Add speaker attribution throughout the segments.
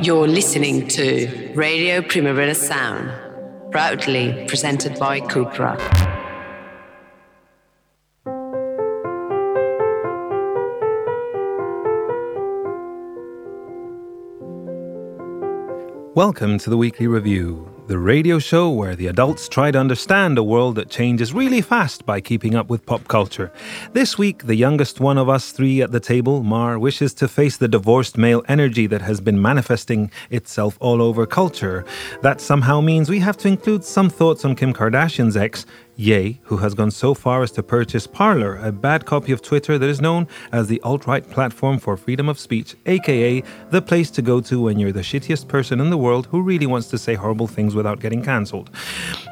Speaker 1: You're listening to Radio Primavera Sound, proudly presented by Cupra.
Speaker 2: Welcome to the Weekly Review, the radio show where the adults try to understand a world that changes really fast by keeping up with pop culture. This week, the youngest one of us three at the table, Mar, wishes to face the divorced male energy that has been manifesting itself all over culture. That somehow means we have to include some thoughts on Kim Kardashian's ex, Ye, who has gone so far as to purchase Parler, a bad copy of Twitter that is known as the alt right platform for freedom of speech, aka the place to go to when you're the shittiest person in the world who really wants to say horrible things without getting cancelled.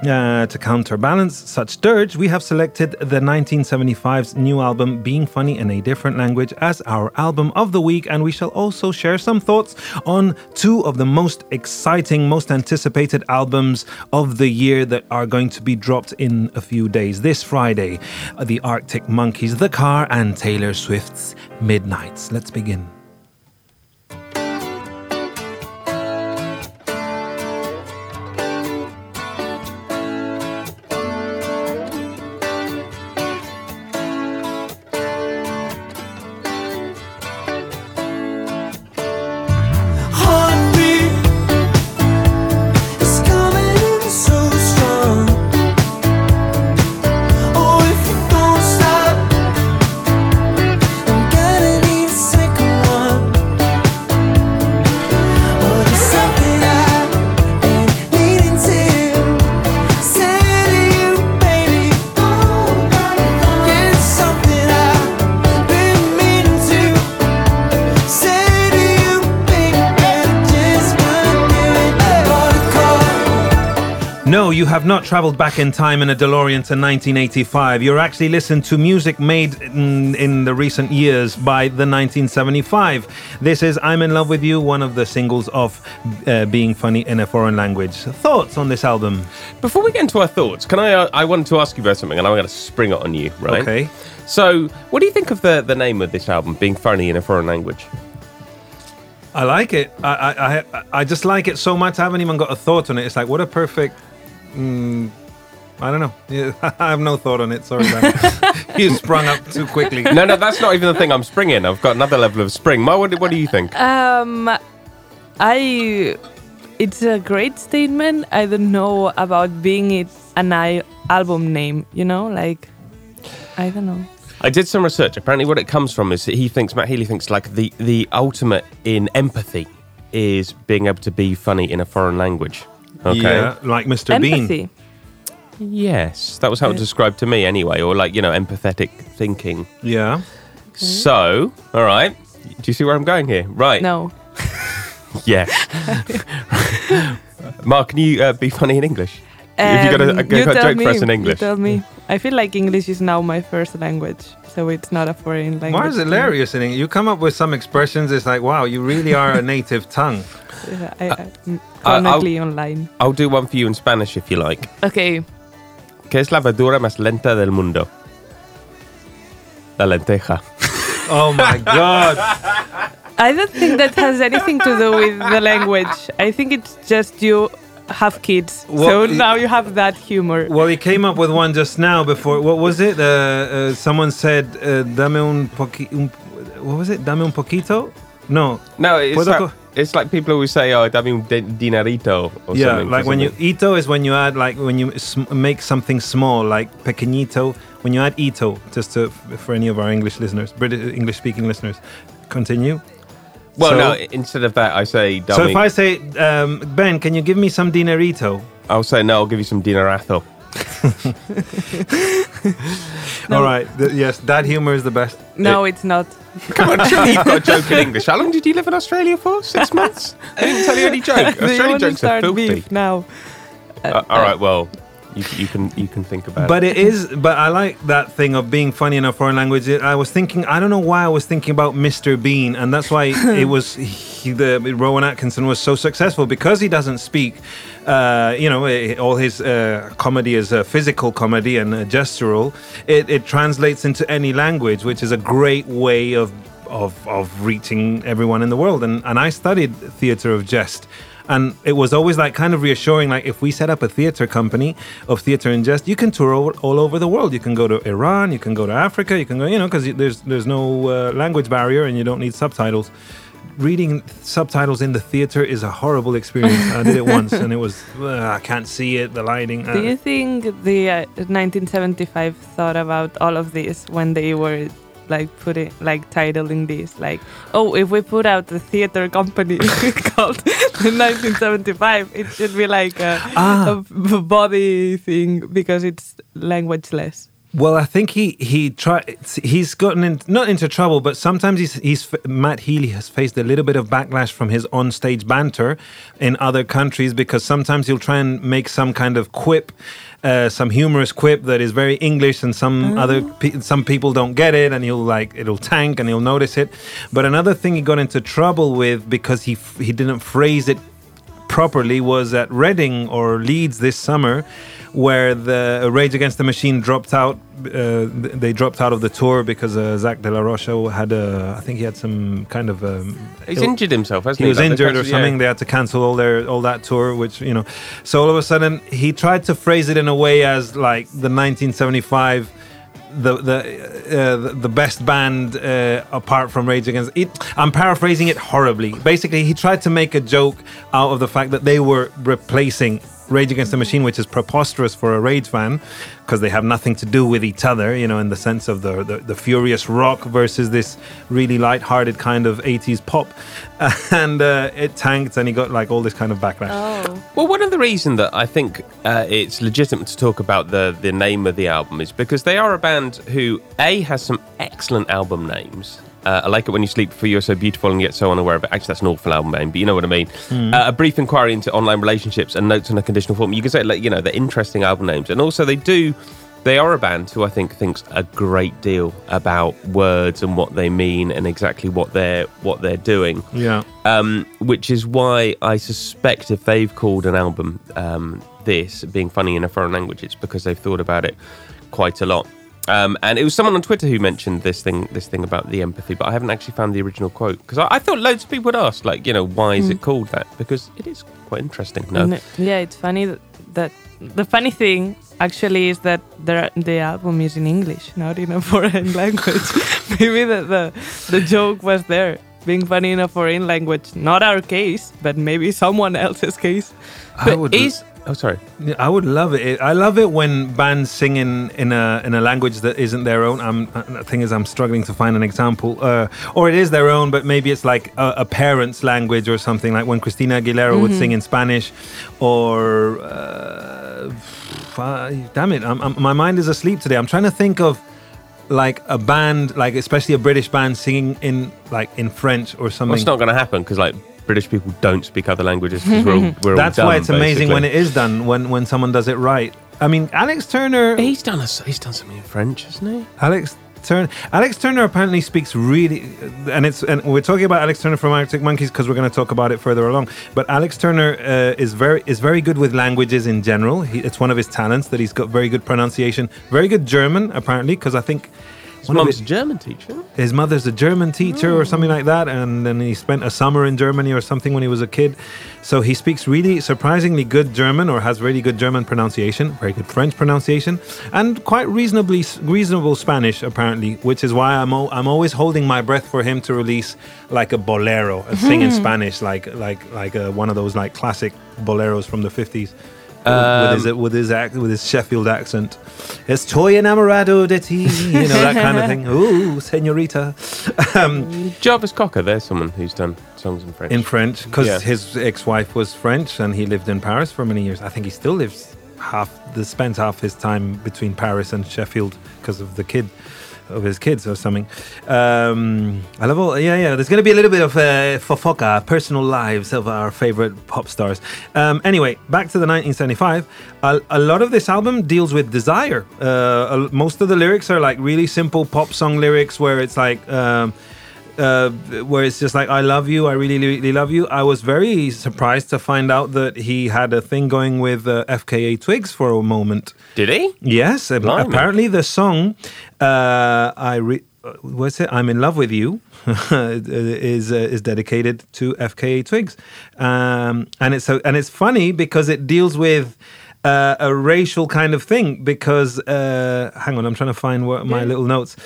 Speaker 2: Uh, to counterbalance such dirge, we have selected the 1975's new album, Being Funny in a Different Language, as our album of the week, and we shall also share some thoughts on two of the most exciting, most anticipated albums of the year that are going to be dropped in a few days. This Friday, the Arctic Monkeys, The Car, and Taylor Swift's Midnights. Let's begin.
Speaker 3: You
Speaker 2: have not traveled back in time in a DeLorean to 1985. You're actually listening to music made in, in the recent years by the 1975. This is I'm in Love with You, one of the singles of uh, Being Funny in a Foreign Language. Thoughts on this album?
Speaker 4: Before we get into our thoughts, can I? Uh, I wanted to ask you about something, and I'm going to spring it on you, right?
Speaker 2: Okay.
Speaker 4: So, what do you think of the the name of this album, being funny in a foreign language?
Speaker 2: I like it. I, I, I, I just like it so much. I haven't even got a thought on it. It's like, what a perfect. Mm, I don't know. I have no thought on it. Sorry, Dan. you sprung up too quickly.
Speaker 4: No, no, that's not even the thing I'm springing. I've got another level of spring. Ma, what, do- what do you think?
Speaker 5: Um, I. It's a great statement. I don't know about being it an I- album name. You know, like I don't know.
Speaker 4: I did some research. Apparently, what it comes from is that he thinks Matt Healy thinks like the the ultimate in empathy is being able to be funny in a foreign language. Okay.
Speaker 2: Yeah, like Mr. Bean.
Speaker 4: Yes, that was how it was described to me anyway, or like you know, empathetic thinking.
Speaker 2: Yeah.
Speaker 4: So, all right. Do you see where I'm going here? Right.
Speaker 5: No.
Speaker 4: Yeah. Mark, can you uh, be funny in English? Have you got a,
Speaker 5: Um,
Speaker 4: a,
Speaker 5: you
Speaker 4: a
Speaker 5: tell
Speaker 4: joke
Speaker 5: me,
Speaker 4: for us in
Speaker 5: you
Speaker 4: English?
Speaker 5: tell me. I feel like English is now my first language, so it's not a foreign language.
Speaker 2: Mars
Speaker 5: to me.
Speaker 2: hilarious in it. You come up with some expressions. It's like, wow, you really are a native tongue.
Speaker 5: Yeah, I, I, mm,
Speaker 4: I'll-
Speaker 5: online.
Speaker 4: I'll do one for you in Spanish if you like.
Speaker 5: Okay.
Speaker 4: ¿Qué es la verdura más lenta del mundo? La lenteja.
Speaker 2: Oh my god.
Speaker 5: I don't think that has anything to do with the language. I think it's just you have kids,
Speaker 2: Well,
Speaker 5: so now you have that humor.
Speaker 2: Well, he came up with one just now. Before what was it? Uh, uh, someone said, uh, "Dame un poquito." Un, what was it? Dame un poquito. No.
Speaker 4: No, it's like,
Speaker 2: co-
Speaker 4: it's like people always say, "Oh, dame un di- dinerito" or
Speaker 2: yeah,
Speaker 4: something. for
Speaker 2: like when you ito is when you add like when you sm- make something small, like pequeñito. When you add ito, just to, for any of our English listeners, British English speaking listeners, continue.
Speaker 4: Well,
Speaker 2: so-
Speaker 4: no. Instead of that, I say,
Speaker 2: So if I say, um, Ben, can you give me some dinerito?
Speaker 4: I'll say, "No, I'll give you some dinerazo."
Speaker 2: All right. th- yes, that humor is the best.
Speaker 5: No, it's not.
Speaker 4: Come on, surely you've got a joke in English. How long did you live in Australia for? Six months? I didn't tell you any joke. Australian jokes are
Speaker 5: start
Speaker 4: filthy.
Speaker 5: beef now?
Speaker 4: Uh, all right, well, you, you can you can think about
Speaker 2: But
Speaker 4: it.
Speaker 2: it is, but I like that thing of being funny in a foreign language. It- I was thinking, I don't know why I was thinking about Mr. Bean, and that's why it was he, the Rowan Atkinson was so successful because he doesn't speak. Uh, you know, eh, all his uh, comedy is a physical comedy and uh, gestural. It, it translates into any language, which is a great way of of of reaching everyone in the world. And and I studied theater of jest. And it was always like kind of reassuring. Like if we set up a theater company of theater and jest, you can tour all, all over the world. You can go to Iran, you can go to Africa, you can go, you know, because there's there's no uh, language barrier and you don't need subtitles. Reading subtitles in the theater is a horrible experience. I did it once and it was uh, I can't see it, the lighting. Uh,
Speaker 5: Do you think the uh, 1975 thought about all of this when they were like putting like titling this like oh if we put out the theater company called the 1975 it should be like a,
Speaker 2: Ah.
Speaker 5: a body thing because it's languageless
Speaker 2: Well, I think he he tried. He's gotten in, not into trouble, but sometimes he's he's Matt Healy has faced a little bit of backlash from his on-stage banter in other countries because sometimes he'll try and make some kind of quip. Uh, some humorous quip that is very English, and some other pe- some people don't get it, and he'll like it'll tank, and he'll notice it. But another thing he got into trouble with because he he didn't phrase it properly was at Reading or Leeds this summer, where the Rage Against the Machine dropped out. Uh, they dropped out of the tour because uh, Zach De La Rocha had a, I think he had some kind of. Um,
Speaker 4: He's
Speaker 2: ill-
Speaker 4: injured himself, hasn't
Speaker 2: he
Speaker 4: he?
Speaker 2: was
Speaker 4: Like,
Speaker 2: injured or
Speaker 4: country- yeah.
Speaker 2: something. They had to cancel all their all that tour, which you know. So all of a sudden, he tried to phrase it in a way as like the 1975. The the uh, the- best band uh, apart from Rage Against it. I'm paraphrasing it horribly. Basically, he tried to make a joke out of the fact that they were replacing Rage Against the Machine, which is preposterous for a Rage fan because they have nothing to do with each other. You know, in the sense of the the, the furious rock versus this really light-hearted kind of 80s pop, and uh, it tanked, and he got like all this kind of backlash.
Speaker 5: oh
Speaker 4: Well, one of the reasons that I think uh, it's legitimate to talk about the the name of the album is because they are a band who a has some excellent album names. Uh, I like it when you sleep, for you're so beautiful and yet so unaware of it. Actually, that's an awful album name, but you know what I mean. Uh, a brief inquiry into online relationships and notes on a conditional form. You can say, like, you know, they're interesting album names, and also they do. They are a band who I think thinks a great deal about words and what they mean and exactly what they're what they're doing
Speaker 2: Yeah.
Speaker 4: um, which is why I suspect if they've called an album um, this being funny in a foreign language, it's because they've thought about it quite a lot. Um, and it was someone on Twitter who mentioned this thing, this thing about the empathy, but I haven't actually found the original quote because I, I thought loads of people would ask, like, you know, why is it called that? Because it is quite interesting. No,
Speaker 5: And, uh, yeah it's funny that, that the funny thing actually is that the, the album is in english not in a foreign language. Maybe the, the the joke was there being funny in a foreign language. Not our case but maybe someone else's case.
Speaker 2: I
Speaker 4: but
Speaker 2: would
Speaker 4: is oh sorry,
Speaker 2: I would love it. I love it when bands sing in, in a in a language that isn't their own. I'm the thing is I'm struggling to find an example, uh, or it is their own, but maybe it's like a, a parent's language or something. Like when Christina Aguilera would sing in Spanish, or uh, f- damn it, I'm, I'm, my mind is asleep today. I'm trying to think of like a band, like especially a British band singing in like in French or
Speaker 4: well,
Speaker 2: something.
Speaker 4: it's not going to happen because like British people don't speak other languages. we're all, we're all
Speaker 2: That's
Speaker 4: dumb,
Speaker 2: why it's amazing when it is done when when someone does it right. I mean, Alex Turner.
Speaker 4: He's done a, he's done something in French, hasn't he?
Speaker 2: Alex Turner. Alex Turner apparently speaks really, and it's and we're talking about Alex Turner from Arctic Monkeys because we're going to talk about it further along. But Alex Turner uh, is very is very good with languages in general. He, it's one of his talents that he's got very good pronunciation, very good German apparently because I think.
Speaker 4: His
Speaker 2: one
Speaker 4: mum's a German teacher.
Speaker 2: his mother's a German teacher or something like that, and then he spent a summer in Germany or something when he was a kid. So he speaks really surprisingly good German or has really good German pronunciation, very good French pronunciation, and quite reasonably reasonable Spanish apparently, which is why I'm al- I'm always holding my breath for him to release like a bolero, a thing in Spanish, like like like uh one of those like classic boleros from the 50s. With his with his ac- with his Sheffield accent, estoy enamorado de ti, you know that kind of thing. Ooh, señorita, um,
Speaker 4: Jarvis Cocker, there's someone who's done songs in French.
Speaker 2: in French, because
Speaker 4: Yeah.
Speaker 2: his ex-wife was French and he lived in Paris for many years. I think he still lives half, the spends half his time between Paris and Sheffield because of the kid, of his kids or something. Um, I love all, yeah, yeah. There's going to be a little bit of uh, fofoca, personal lives of our favorite pop stars. Um, anyway, back to the 1975. A, a lot of this album deals with desire. Uh, a- most of the lyrics are like really simple pop song lyrics where it's like. Um, uh, where it's just like I love you, I really, really love you. I was very surprised to find out that he had a thing going with uh, FKA Twigs for a moment.
Speaker 4: Did he?
Speaker 2: Yes,
Speaker 4: Blimey.
Speaker 2: apparently the song uh, I re- uh, what's it? I'm in love with you is uh, is dedicated to FKA Twigs, um, and it's so and it's funny because it deals with. Uh, a racial kind of thing because uh, hang on, I'm trying to find what my little notes.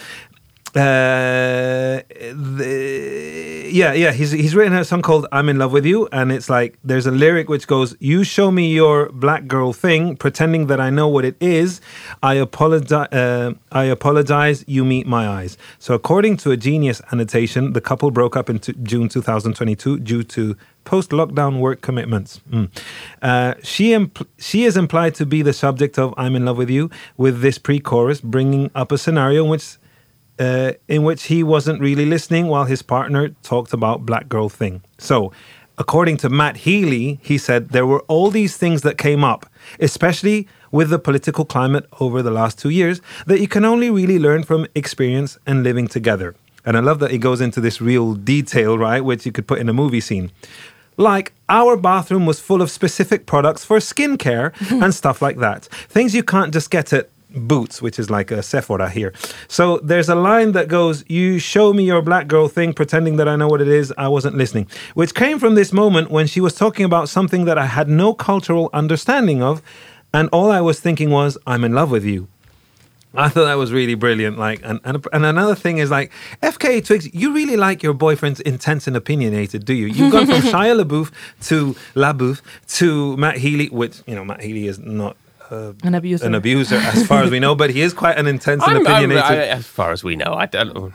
Speaker 2: Uh, the, yeah, yeah, he's he's written a song called "I'm in Love with You," and it's like there's a lyric which goes, "You show me your black girl thing, pretending that I know what it is. I apologize. Uh, I apologize. You meet my eyes." So, according to a Genius annotation, the couple broke up in t- June 2022 due to post-lockdown work commitments. Mm. Uh, she impl- she is implied to be the subject of "I'm in Love with You," with this pre-chorus bringing up a scenario in which uh, in which he wasn't really listening while his partner talked about black girl thing. So, according to Matt Healy, he said there were all these things that came up, especially with the political climate over the last two years, that you can only really learn from experience and living together. And I love that he goes into this real detail, right, which you could put in a movie scene. Like, our bathroom was full of specific products for skincare and stuff like that. Things you can't just get at Boots, which is like a Sephora here. So there's a line that goes, You show me your black girl thing, pretending that I know what it is. I wasn't listening. Which came from this moment when she was talking about something that I had no cultural understanding of. And all I was thinking was, I'm in love with you. I thought that was really brilliant. Like, and, and and another thing is like, FKA Twigs, you really like your boyfriend's intense and opinionated, do you? You've gone from Shia LaBeouf to LaBeouf to Matt Healy, which you know Matt Healy is not
Speaker 5: An abuser.
Speaker 2: an abuser as far as we know, but he is quite an intense and
Speaker 4: I'm- I'm-
Speaker 2: opinionated.
Speaker 4: I- as far as we know, I don't.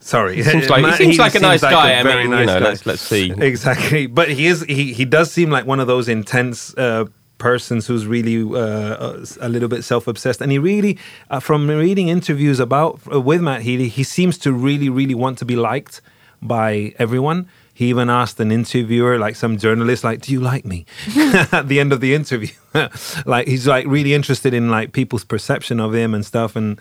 Speaker 2: Sorry,
Speaker 4: Seems like, he seems
Speaker 2: Healy
Speaker 4: like a nice
Speaker 2: seems
Speaker 4: guy.
Speaker 2: a
Speaker 4: I
Speaker 2: very
Speaker 4: mean,
Speaker 2: nice
Speaker 4: you know,
Speaker 2: guy.
Speaker 4: let's let's see.
Speaker 2: Exactly, but he is he he does seem like one of those intense uh, persons who's really uh, a little bit self-obsessed, and he really, uh, from reading interviews about uh, with Matt Healy, he seems to really really want to be liked by everyone. He even asked an interviewer, like some journalist, like, "Do you like me?" At the end of the interview, like he's like really interested in like people's perception of him and stuff, and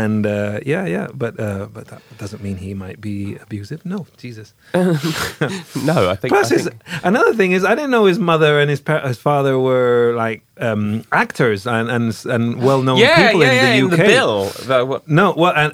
Speaker 2: and uh, yeah, yeah, but uh, but that doesn't mean he might be abusive. No, Jesus.
Speaker 4: No, I think.
Speaker 2: Plus,
Speaker 4: I think
Speaker 2: another thing is, I didn't know his mother and his pa- his father were like um, actors and and, and well known
Speaker 4: yeah,
Speaker 2: people
Speaker 4: yeah, yeah,
Speaker 2: in
Speaker 4: in
Speaker 2: the
Speaker 4: the
Speaker 2: UK.
Speaker 4: bill. The, what,
Speaker 2: No, well, and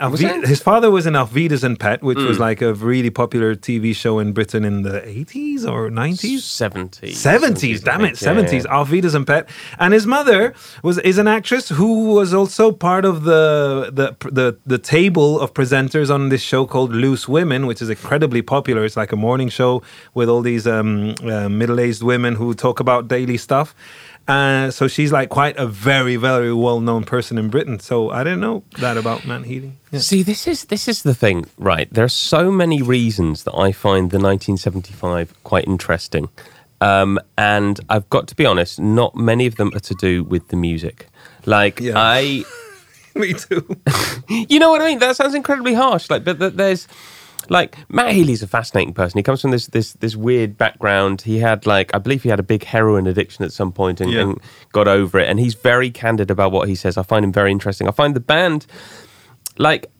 Speaker 2: his father was in Auf Wiedersehen, Pet, which
Speaker 4: Mm.
Speaker 2: was like a really popular TV show in Britain in the 80s or 90s.
Speaker 4: 70s.
Speaker 2: 70s, damn it, 70s.
Speaker 4: yeah.
Speaker 2: Auf Wiedersehen, Pet, and his mother was is an actress who was also part of the the the the table of presenters on this show called Loose Women, which is incredibly popular. It's like a morning show with all these um, uh, middle aged women who talk about daily stuff. Uh, so she's like quite a very very well known person in Britain. So I didn't know that about Matt Healy. Yeah.
Speaker 4: See, this is this is the thing, right? There are so many reasons that I find the 1975 quite interesting, um, and I've got to be honest, not many of them are to do with the music. Like
Speaker 2: Yeah.
Speaker 4: I,
Speaker 2: Me too.
Speaker 4: you know what I mean? That sounds incredibly harsh. Like, but, but there's like Matt Healy's a fascinating person. He comes from this this this weird background. He had like I believe he had a big heroin addiction at some point and,
Speaker 2: Yeah.
Speaker 4: and got over it. And he's very candid about what he says. I find him very interesting. I find the band like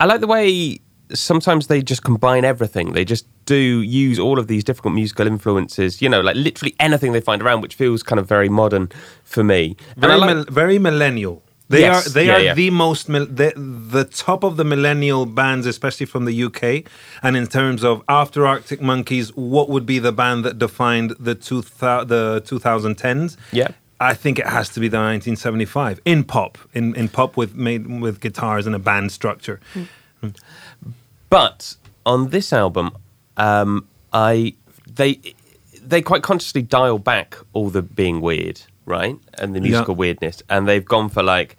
Speaker 4: I like the way sometimes they just combine everything. They just do use all of these difficult musical influences. You know, like literally anything they find around, which feels kind of very modern for me.
Speaker 2: Very,
Speaker 4: like-
Speaker 2: very millennial. They
Speaker 4: Yes,
Speaker 2: are they
Speaker 4: yeah,
Speaker 2: are
Speaker 4: yeah.
Speaker 2: the most the, the top of the millennial bands, especially from the UK. And in terms of after Arctic Monkeys, what would be the band that defined the two the 2010s?
Speaker 4: Yeah.
Speaker 2: I think it has to be the 1975 in pop, in, in pop with made with guitars and a band structure.
Speaker 4: But on this album, um, I they they quite consciously dial back all the being weird, right, and the
Speaker 2: Yeah.
Speaker 4: musical weirdness, and they've gone for like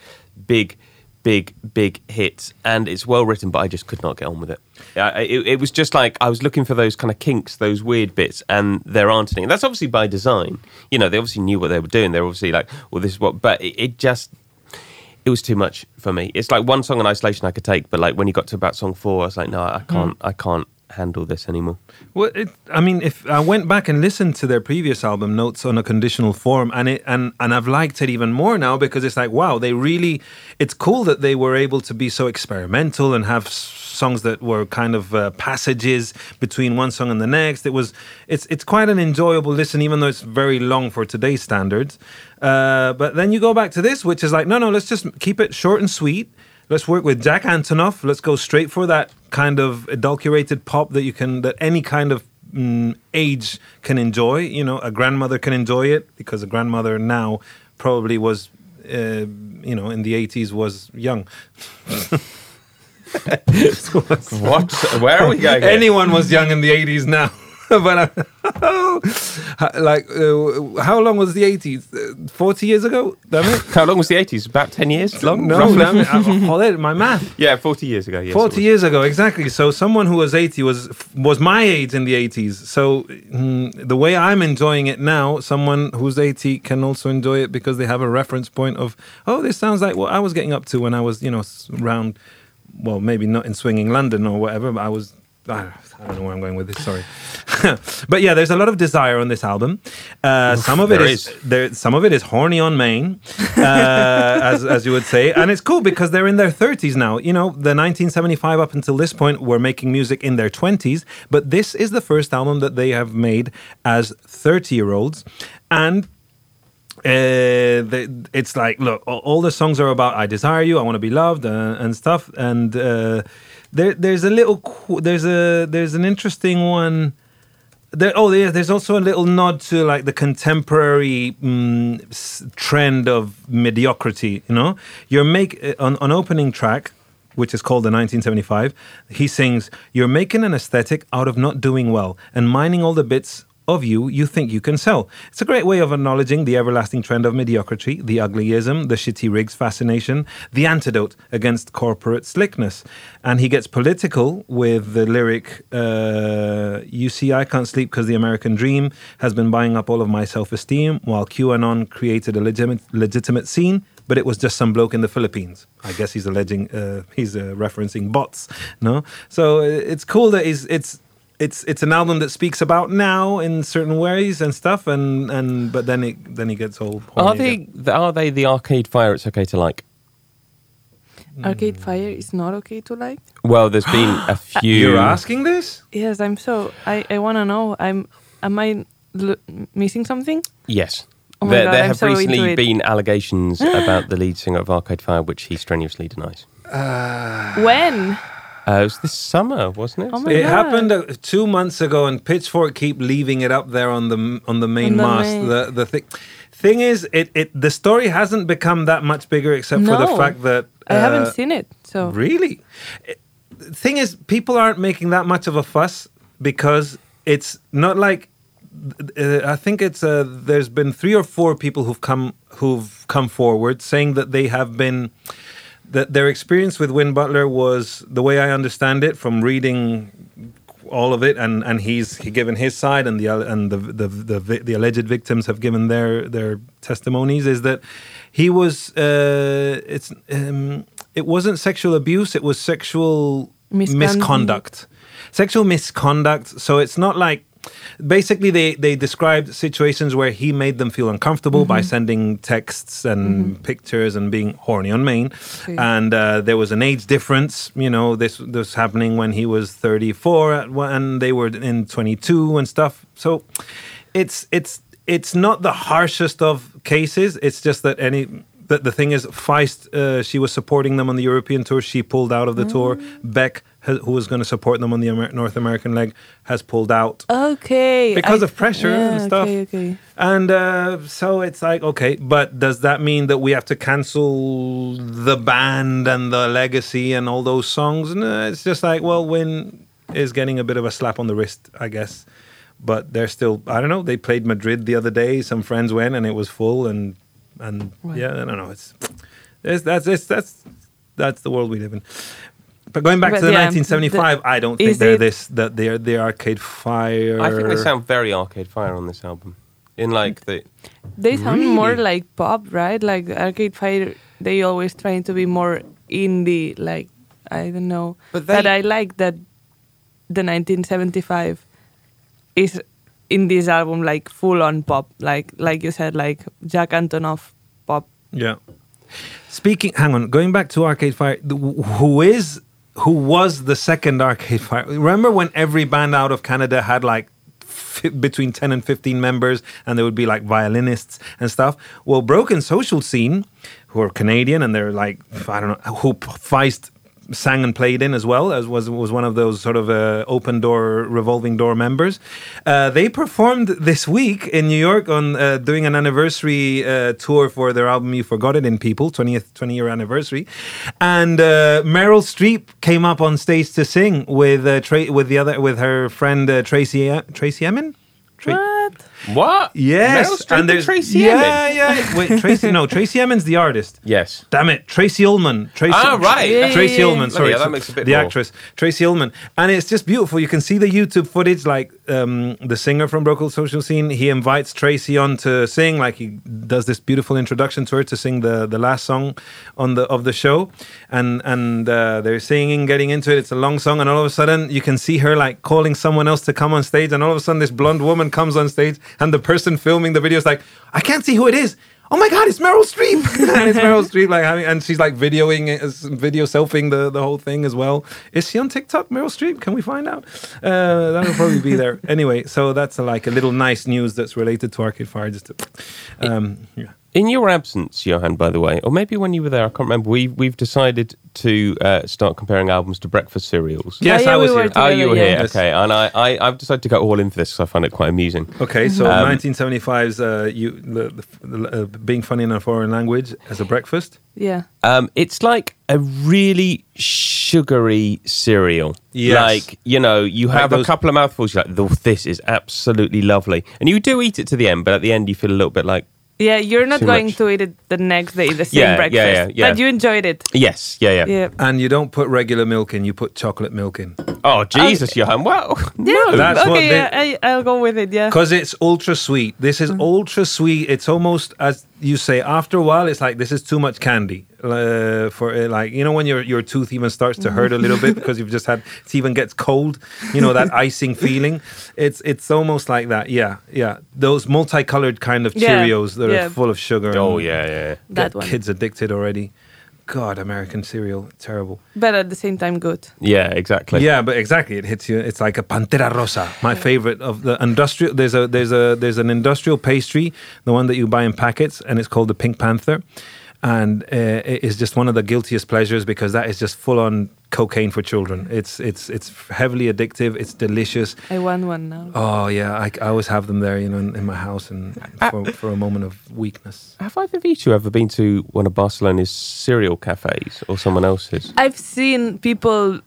Speaker 4: big, big, big hits, and it's well written, but I just could not get on with it. I, it. It was just like I was looking for those kind of kinks, those weird bits, and there aren't any. And that's obviously by design. You know, they obviously knew what they were doing. They're obviously like, well, this is what, but it, it just it was too much for me. It's like one song in isolation I could take, but like when you got to about song four, I was like, no, I can't, mm. I can't handle this anymore.
Speaker 2: Well, it, I mean, if I went back and listened to their previous album, Notes on a Conditional Form, and it and and I've liked it even more now because it's like, wow, they really. It's cool that they were able to be so experimental and have songs that were kind of uh, passages between one song and the next. It was, it's it's quite an enjoyable listen, even though it's very long for today's standards. Uh, but then you go back to this, which is like, no, no, let's just keep it short and sweet. Let's work with Jack Antonoff. Let's go straight for that kind of adulterated pop that you can that any kind of mm, age can enjoy. You know, a grandmother can enjoy it because a grandmother now probably was, uh, you know, in the eighties was young.
Speaker 4: What? Where are we going?
Speaker 2: Anyone was young in the eighties now. but uh, like, uh, how long was the eighties? Forty years ago, damn it.
Speaker 4: How long was the 80s? About 10 years long?
Speaker 2: No,
Speaker 4: roughly?
Speaker 2: damn it. I- hold it, my math.
Speaker 4: Yeah, 40 years ago. Yes,
Speaker 2: 40 years ago, exactly. So someone who was 80 was was my age in the 80s. So mm, the way I'm enjoying it now, someone who's 80 can also enjoy it because they have a reference point of, oh, this sounds like what I was getting up to when I was, you know, around, well, maybe not in swinging London or whatever, but I was. I I don't know where I'm going with this. Sorry, but yeah, there's a lot of desire on this album. Uh, some of it is,
Speaker 4: is.
Speaker 2: there. Some of it is horny on main, uh, as as you would say, and it's cool because they're in their 30s now. You know, the 1975 up until this point were making music in their 20s, but this is the first album that they have made as 30 year olds, and uh, they, it's like look all, all the songs are about i desire you i want to be loved uh, and stuff and uh, there, there's a little there's a there's an interesting one. There, oh there's also a little nod to like the contemporary mm, trend of mediocrity you know? You're make uh, on, on opening track which is called the 1975 he sings you're making an aesthetic out of not doing well and mining all the bits of you you think you can sell. It's a great way of acknowledging the everlasting trend of mediocrity, the uglyism, the shitty rigs fascination, the antidote against corporate slickness. And he gets political with the lyric, uh, You see, I can't sleep because the American dream has been buying up all of my self esteem, while QAnon created a legitimate, legitimate scene. But it was just some bloke in the Philippines. I guess he's alleging, uh, he's uh, referencing bots, no? So uh, it's cool that he's, it's, it's it's an album that speaks about now in certain ways and stuff, and and but then it then he gets all.
Speaker 4: Are they,
Speaker 2: again.
Speaker 4: are they the Arcade Fire it's okay to like?
Speaker 5: Arcade Fire is not okay to like.
Speaker 4: Well, there's been a few.
Speaker 2: You're asking this?
Speaker 5: Yes, I'm so. I I want to know. I'm. Am I l- missing something?
Speaker 4: Yes.
Speaker 5: Oh my
Speaker 4: there
Speaker 5: God,
Speaker 4: there
Speaker 5: I'm
Speaker 4: have
Speaker 5: so into
Speaker 4: recently been allegations about the lead singer of Arcade Fire, which he strenuously denies.
Speaker 5: Uh, when?
Speaker 4: Uh, it was this summer, wasn't it?
Speaker 5: Oh
Speaker 2: It
Speaker 5: God.
Speaker 2: happened uh, two months ago, and Pitchfork keep leaving it up there on the on the main
Speaker 5: On the
Speaker 2: mast.
Speaker 5: main-
Speaker 2: The the thing thing is, it it the story hasn't become that much bigger, except for the fact that
Speaker 5: I haven't
Speaker 2: uh,
Speaker 5: seen it. So
Speaker 2: Really? It- the thing is, people aren't making that much of a fuss because it's not like. Uh, I think it's uh, there's been three or four people who've come who've come forward saying that they have been that their experience with Win Butler was the way I understand it from reading all of it, and and he's he given his side, and the and the the the, the alleged victims have given their their testimonies. Is that he was uh, it's um, it wasn't sexual abuse; it was sexual
Speaker 5: Miscon-
Speaker 2: misconduct, sexual misconduct. So it's not like. Basically, they, they described situations where he made them feel uncomfortable by sending texts and pictures and being horny on main. And uh, there was an age difference. You know, this this was happening when he was 34 at and they were in 22 and stuff. So it's it's it's not the harshest of cases. It's just that any that the thing is, Feist, uh, she was supporting them on the European tour. She pulled out of the tour. Beck, who was going to support them on the Amer- North American leg, has pulled out
Speaker 5: okay.
Speaker 2: because
Speaker 5: I-
Speaker 2: of pressure
Speaker 5: yeah,
Speaker 2: and stuff.
Speaker 5: Okay, okay.
Speaker 2: And uh, so it's like, okay, but does that mean that we have to cancel the band and the legacy and all those songs? No, it's just like, well, Win is getting a bit of a slap on the wrist, I guess. But they're still, I don't know. They played Madrid the other day. Some friends went and it was full, and and
Speaker 5: Right.
Speaker 2: yeah, I don't know. It's, it's that's it's, that's that's the world we live in. But going back
Speaker 5: But
Speaker 2: to the
Speaker 5: yeah,
Speaker 2: 1975, I don't think they're
Speaker 5: it-
Speaker 2: this that they're the Arcade Fire.
Speaker 4: I think they sound very Arcade Fire on this album. In like the
Speaker 5: They sound more like pop, right? Like Arcade Fire, they always trying to be more indie. Like I don't know,
Speaker 4: But
Speaker 5: but, I like that the 1975 is in this album like full on pop. Like like you said, like Jack Antonoff pop.
Speaker 2: Yeah. Speaking, hang on, going back to Arcade Fire, who is who was the second Arcade Fire? Remember when every band out of Canada had like between 10 and 15 members, and there would be like violinists and stuff. Well, Broken Social Scene, who are Canadian and they're like, I don't know, who Feist sang and played in as well as was was one of those sort of uh, open door revolving door members. Uh, they performed this week in new york on uh, doing an anniversary uh, tour for their album you forgot it in people 20th 20 year anniversary. And uh, meryl streep came up on stage to sing with uh, Tra- with the other with her friend tracey tracey emin? Tra-
Speaker 5: What?
Speaker 4: What?
Speaker 2: Yes,
Speaker 4: Meryl and
Speaker 2: there's
Speaker 4: Tracey
Speaker 2: yeah,
Speaker 4: Emin?
Speaker 2: yeah. Wait, Tracey? No, Tracey Emin's the artist.
Speaker 4: Yes.
Speaker 2: Damn it, Tracey Ullman. Tracey,
Speaker 4: Ah, right.
Speaker 5: Yeah, yeah,
Speaker 2: Tracey
Speaker 5: yeah.
Speaker 2: Ullman. Sorry,
Speaker 4: hell, that makes a bit
Speaker 2: the
Speaker 4: more.
Speaker 2: actress Tracey Ullman, and it's just beautiful. You can see the YouTube footage, like um, the singer from Broken Social Scene. He invites Tracey on to sing, like he does this beautiful introduction to her to sing the the last song on the of the show, and and uh, they're singing, getting into it. It's a long song, and all of a sudden you can see her like calling someone else to come on stage, and all of a sudden this blonde woman comes on stage, and the person filming the video is like, I can't see who it is. Oh my God! It's Meryl Streep, and it's Meryl Streep like having, and she's like videoing, it, as- video selfing the, the whole thing as well. Is she on TikTok, Meryl Streep? Can we find out? Uh, that'll probably be there anyway. So that's like a little nice news that's related to Arcade Fire. Just to, um, yeah.
Speaker 4: In your absence, Johan, by the way, or maybe when you were there, I can't remember. We we've decided to uh, start comparing albums to breakfast cereals.
Speaker 2: Yes,
Speaker 5: yeah,
Speaker 2: I was
Speaker 5: were
Speaker 2: here.
Speaker 4: Oh, you were
Speaker 5: together,
Speaker 4: here. Okay, and I, I I've decided to go all in for this because I find it quite amusing.
Speaker 2: Okay, so
Speaker 4: Um,
Speaker 2: 1975's uh, you the, the, the, uh, being funny in a foreign language as a breakfast.
Speaker 5: Yeah.
Speaker 4: Um, it's like a really sugary cereal.
Speaker 2: Yes.
Speaker 4: Like, you know, you
Speaker 2: Like
Speaker 4: have
Speaker 2: those-
Speaker 4: a couple of mouthfuls, you're like, "Oh, this is absolutely lovely. And you do eat it to the end, but at the end, you feel a little bit like,
Speaker 5: Yeah, you're not
Speaker 4: Too
Speaker 5: going
Speaker 4: much.
Speaker 5: to eat it the next day, the same
Speaker 4: Yeah, yeah,
Speaker 5: breakfast.
Speaker 4: yeah, yeah.
Speaker 5: But you enjoyed it.
Speaker 4: yes, yeah, yeah.
Speaker 5: Yeah.
Speaker 2: And you don't put regular milk in; you put chocolate milk in.
Speaker 4: Oh, Jesus, uh, Johan. Well,
Speaker 5: Yeah.
Speaker 2: That's
Speaker 5: okay,
Speaker 2: what they-
Speaker 5: yeah, I, I'll go with it. Yeah.
Speaker 2: Because it's ultra sweet. This is mm. ultra sweet. It's almost as you say. After a while, it's like this is too much candy. Uh, for uh, like you know when your your tooth even starts to hurt a little bit because you've just had it even gets cold. You know that icing feeling. It's it's almost like that. Yeah, yeah. Those multicolored kind of
Speaker 5: Yeah,
Speaker 2: Cheerios that
Speaker 5: yeah.
Speaker 2: are full of sugar.
Speaker 4: oh,
Speaker 2: and
Speaker 4: yeah, yeah.
Speaker 5: That
Speaker 2: get
Speaker 5: one.
Speaker 2: Kids addicted already. God, American cereal, terrible.
Speaker 5: But at the same time, good.
Speaker 4: Yeah, exactly.
Speaker 2: Yeah, but exactly, it hits you. It's like a Pantera Rosa, my favorite of the industrial. There's a there's a there's an industrial pastry, the one that you buy in packets, and it's called the Pink Panther, and uh, it is just one of the guiltiest pleasures because that is just full on cocaine for children. It's it's it's heavily addictive. It's delicious.
Speaker 5: I want one now.
Speaker 2: Oh yeah, I, I always have them there, you know, in, in my house, and for, for a moment of weakness.
Speaker 4: Have either of you two ever been to one of Barcelona's cereal cafes or someone else's?
Speaker 5: I've seen people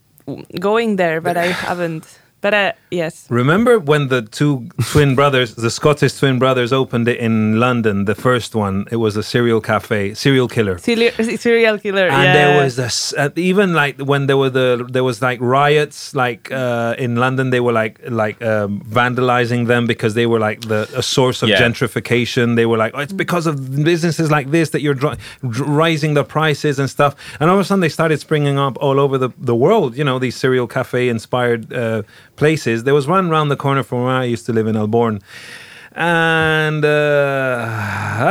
Speaker 5: going there, but I haven't. But uh, yes.
Speaker 2: Remember when the two twin brothers, the Scottish twin brothers, opened it in London? The first one, it was a cereal cafe, serial killer.
Speaker 5: Serial, serial killer.
Speaker 2: and
Speaker 5: yeah.
Speaker 2: there was this uh, even like when there were the there was like riots like uh, in London they were like like um, vandalizing them because they were like the a source of
Speaker 4: Yeah.
Speaker 2: gentrification they were like oh, it's because of businesses like this that you're dri- dr- rising the prices and stuff and all of a sudden they started springing up all over the, the world you know these cereal cafe inspired uh, places there was one round the corner from where I used to live in El Born and uh,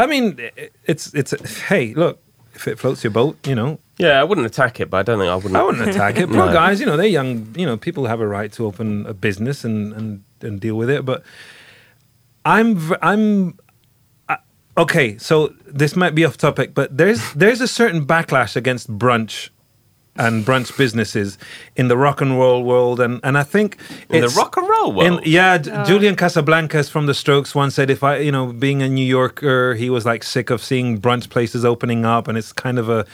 Speaker 2: I mean it- it's it's hey look if it floats your boat you know
Speaker 4: Yeah, I wouldn't attack it, but I don't think I wouldn't.
Speaker 2: I wouldn't attack it. Poor
Speaker 4: No.
Speaker 2: guys, you know, they're young. You know, people have a right to open a business and and, and deal with it. But I'm I'm uh, okay. So this might be off topic, but there's there's a certain backlash against brunch and brunch businesses in the rock and roll world, and and I think
Speaker 4: In the rock and roll
Speaker 2: in-
Speaker 4: world?
Speaker 2: yeah, J- Julian Casablancas from the Strokes once said, if I, you know, being a New Yorker, he was like sick of seeing brunch places opening up, and it's kind of a,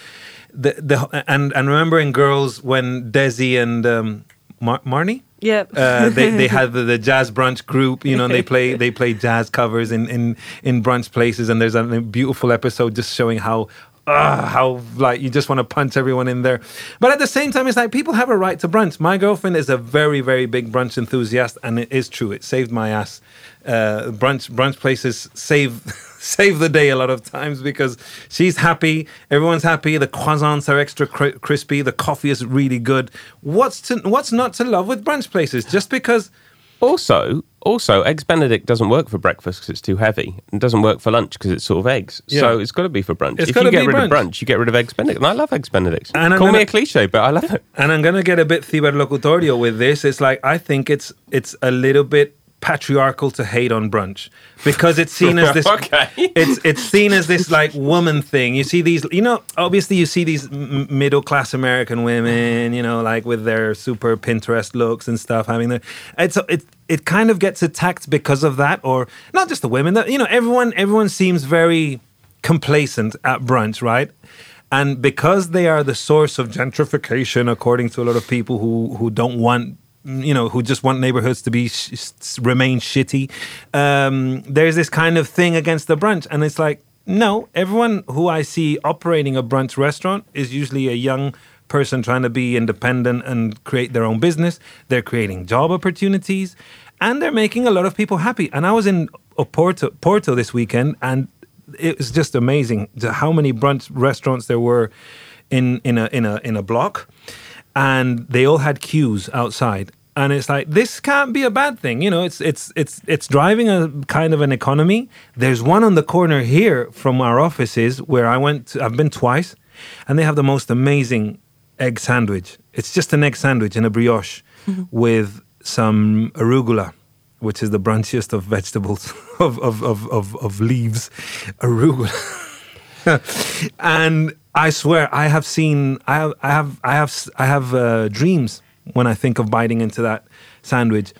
Speaker 2: the the and and remembering girls when Desi and um, Mar- Marnie.
Speaker 5: Yeah.
Speaker 2: Uh, they they had the, the jazz brunch group, you know, and they play they play jazz covers in in in brunch places, and there's a beautiful episode just showing how. How like you just want to punch everyone in there, but at the same time, it's like people have a right to brunch. My girlfriend is a very, very big brunch enthusiast, and it is true. It saved my ass. Uh, brunch brunch places save save the day a lot of times because she's happy, everyone's happy. The croissants are extra cri- crispy. The coffee is really good. What's to what's not to love with brunch places? Just because
Speaker 4: Also, also, eggs Benedict doesn't work for breakfast because it's too heavy. It doesn't work for lunch because it's sort of eggs.
Speaker 2: Yeah.
Speaker 4: So it's got to be for brunch.
Speaker 2: It's
Speaker 4: if you get rid
Speaker 2: brunch.
Speaker 4: of brunch, you get rid of eggs Benedict. And I love eggs Benedict.
Speaker 2: And I'm
Speaker 4: Call me
Speaker 2: gonna-
Speaker 4: a cliche, but I love it.
Speaker 2: and I'm gonna get a bit ciberlocutorio with this. It's like I think it's it's a little bit patriarchal to hate on brunch because it's seen as this
Speaker 4: Okay.
Speaker 2: it's it's seen as this like woman thing you see these you know obviously you see these m- middle class american women you know like with their super pinterest looks and stuff having their it's it it kind of gets attacked because of that or not just the women that you know everyone everyone seems very complacent at brunch right and because they are the source of gentrification according to a lot of people who who don't want you know who just want neighborhoods to be sh- remain shitty. Um, there's this kind of thing against the brunch and it's like no everyone who i see operating a brunch restaurant is usually a young person trying to be independent and create their own business. They're creating job opportunities and they're making a lot of people happy. And i was in porto, porto this weekend and it was just amazing how many brunch restaurants there were in in a in a in a block and they all had queues outside. And it's like this can't be a bad thing you know it's it's it's it's driving a kind of an economy. There's one on the corner here from our offices where i went to, i've been twice and they have the most amazing egg sandwich. It's just an egg sandwich and a brioche mm-hmm. with some arugula which is the brunchiest of vegetables of of of of, of leaves arugula. And I swear I have seen I have I have I have I have uh, dreams when I think of biting into that sandwich,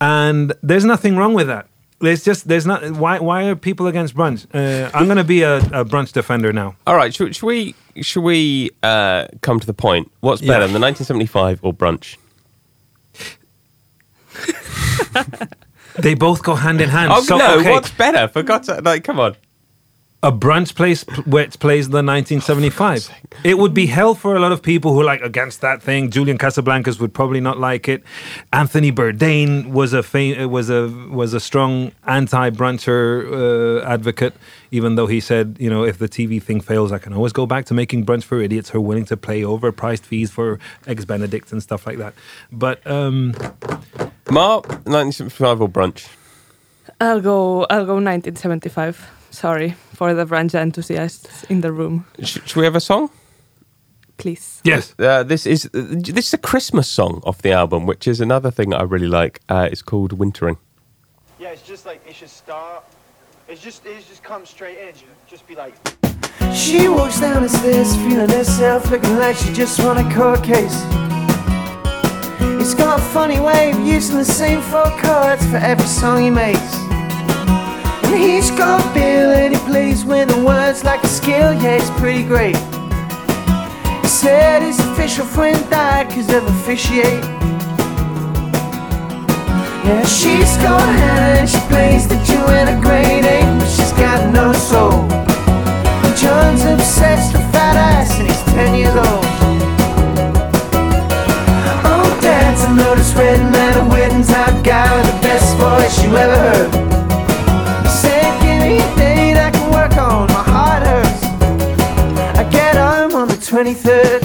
Speaker 2: and there's nothing wrong with that. There's just there's not why why are people against brunch? Uh, I'm gonna be a, a brunch defender now.
Speaker 4: All right, should, should we should we uh, come to the point? What's
Speaker 2: Yeah.
Speaker 4: better, the 1975 or brunch?
Speaker 2: They both go hand in hand.
Speaker 4: Oh
Speaker 2: so
Speaker 4: no,
Speaker 2: okay,
Speaker 4: what's better? Forgot sake, like, come on.
Speaker 2: A brunch place p- which plays in the 1975. It would be hell for a lot of people who are like against that thing. Julian Casablancas would probably not like it. Anthony Bourdain was a fam- was a was a strong anti-bruncher uh, advocate, even though he said, you know, if the TV thing fails, I can always go back to making brunch for idiots who are willing to pay overpriced fees for eggs Benedict and stuff like that. But um,
Speaker 4: Mark, 1975 or brunch?
Speaker 5: I'll go. I'll go 1975. Sorry for the brunch enthusiasts in the room.
Speaker 4: Sh- should we have a song?
Speaker 5: Please.
Speaker 2: yes,
Speaker 4: Uh, this is uh, this is a Christmas song off the album, which is another thing that I really like. Uh, it's called Wintering.
Speaker 6: Yeah, it's just like it should start. It's just it's just come straight in. Just be like
Speaker 3: She walks down the stairs, feeling herself, looking like she just won a court case. It's got a funny way of using the same four chords for every song he makes. And he's got a bill and he plays with the words like a skill, yeah, it's pretty great. He said his official friend died cause of officiate. Yeah, she's got Hannah and she plays the Joanna Grade eight, but she's got no soul. And John's obsessed with fat ass and he's 10 years old. Oh, Dad's a notice red man, a wedding top guy with the best voice you ever heard. 23rd.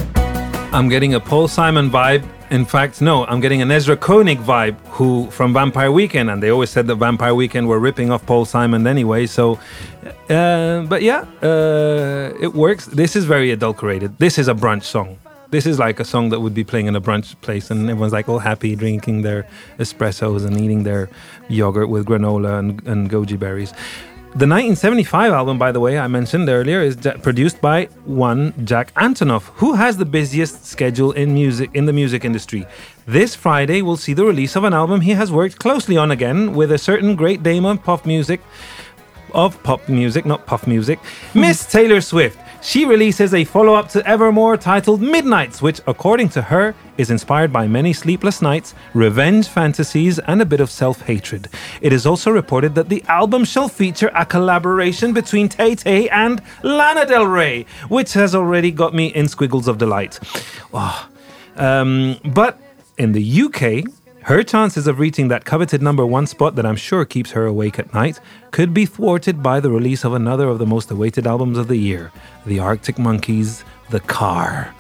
Speaker 2: I'm getting a Paul Simon vibe. In fact, no, I'm getting an Ezra Koenig vibe, who from Vampire Weekend, and they always said that Vampire Weekend were ripping off Paul Simon anyway. So, uh, but yeah, uh, it works. This is very adulterated. This is a brunch song. This is like a song that would be playing in a brunch place, and everyone's like all happy, drinking their espressos and eating their yogurt with granola and, and goji berries. The 1975 album, by the way, I mentioned earlier, is produced by one Jack Antonoff, who has the busiest schedule in music in the music industry. This Friday, we'll see the release of an album he has worked closely on again with a certain great dame of pop music, of pop music, not puff music, Miss Taylor Swift. She releases a follow up to Evermore titled Midnights, which, according to her, is inspired by many sleepless nights, revenge fantasies, and a bit of self hatred. It is also reported that the album shall feature a collaboration between Tay Tay and Lana Del Rey, which has already got me in squiggles of delight. Oh. Um, but in the UK, her chances of reaching that coveted number one spot that I'm sure keeps her awake at night could be thwarted by the release of another of the most awaited albums of the year, the Arctic Monkeys' The Car.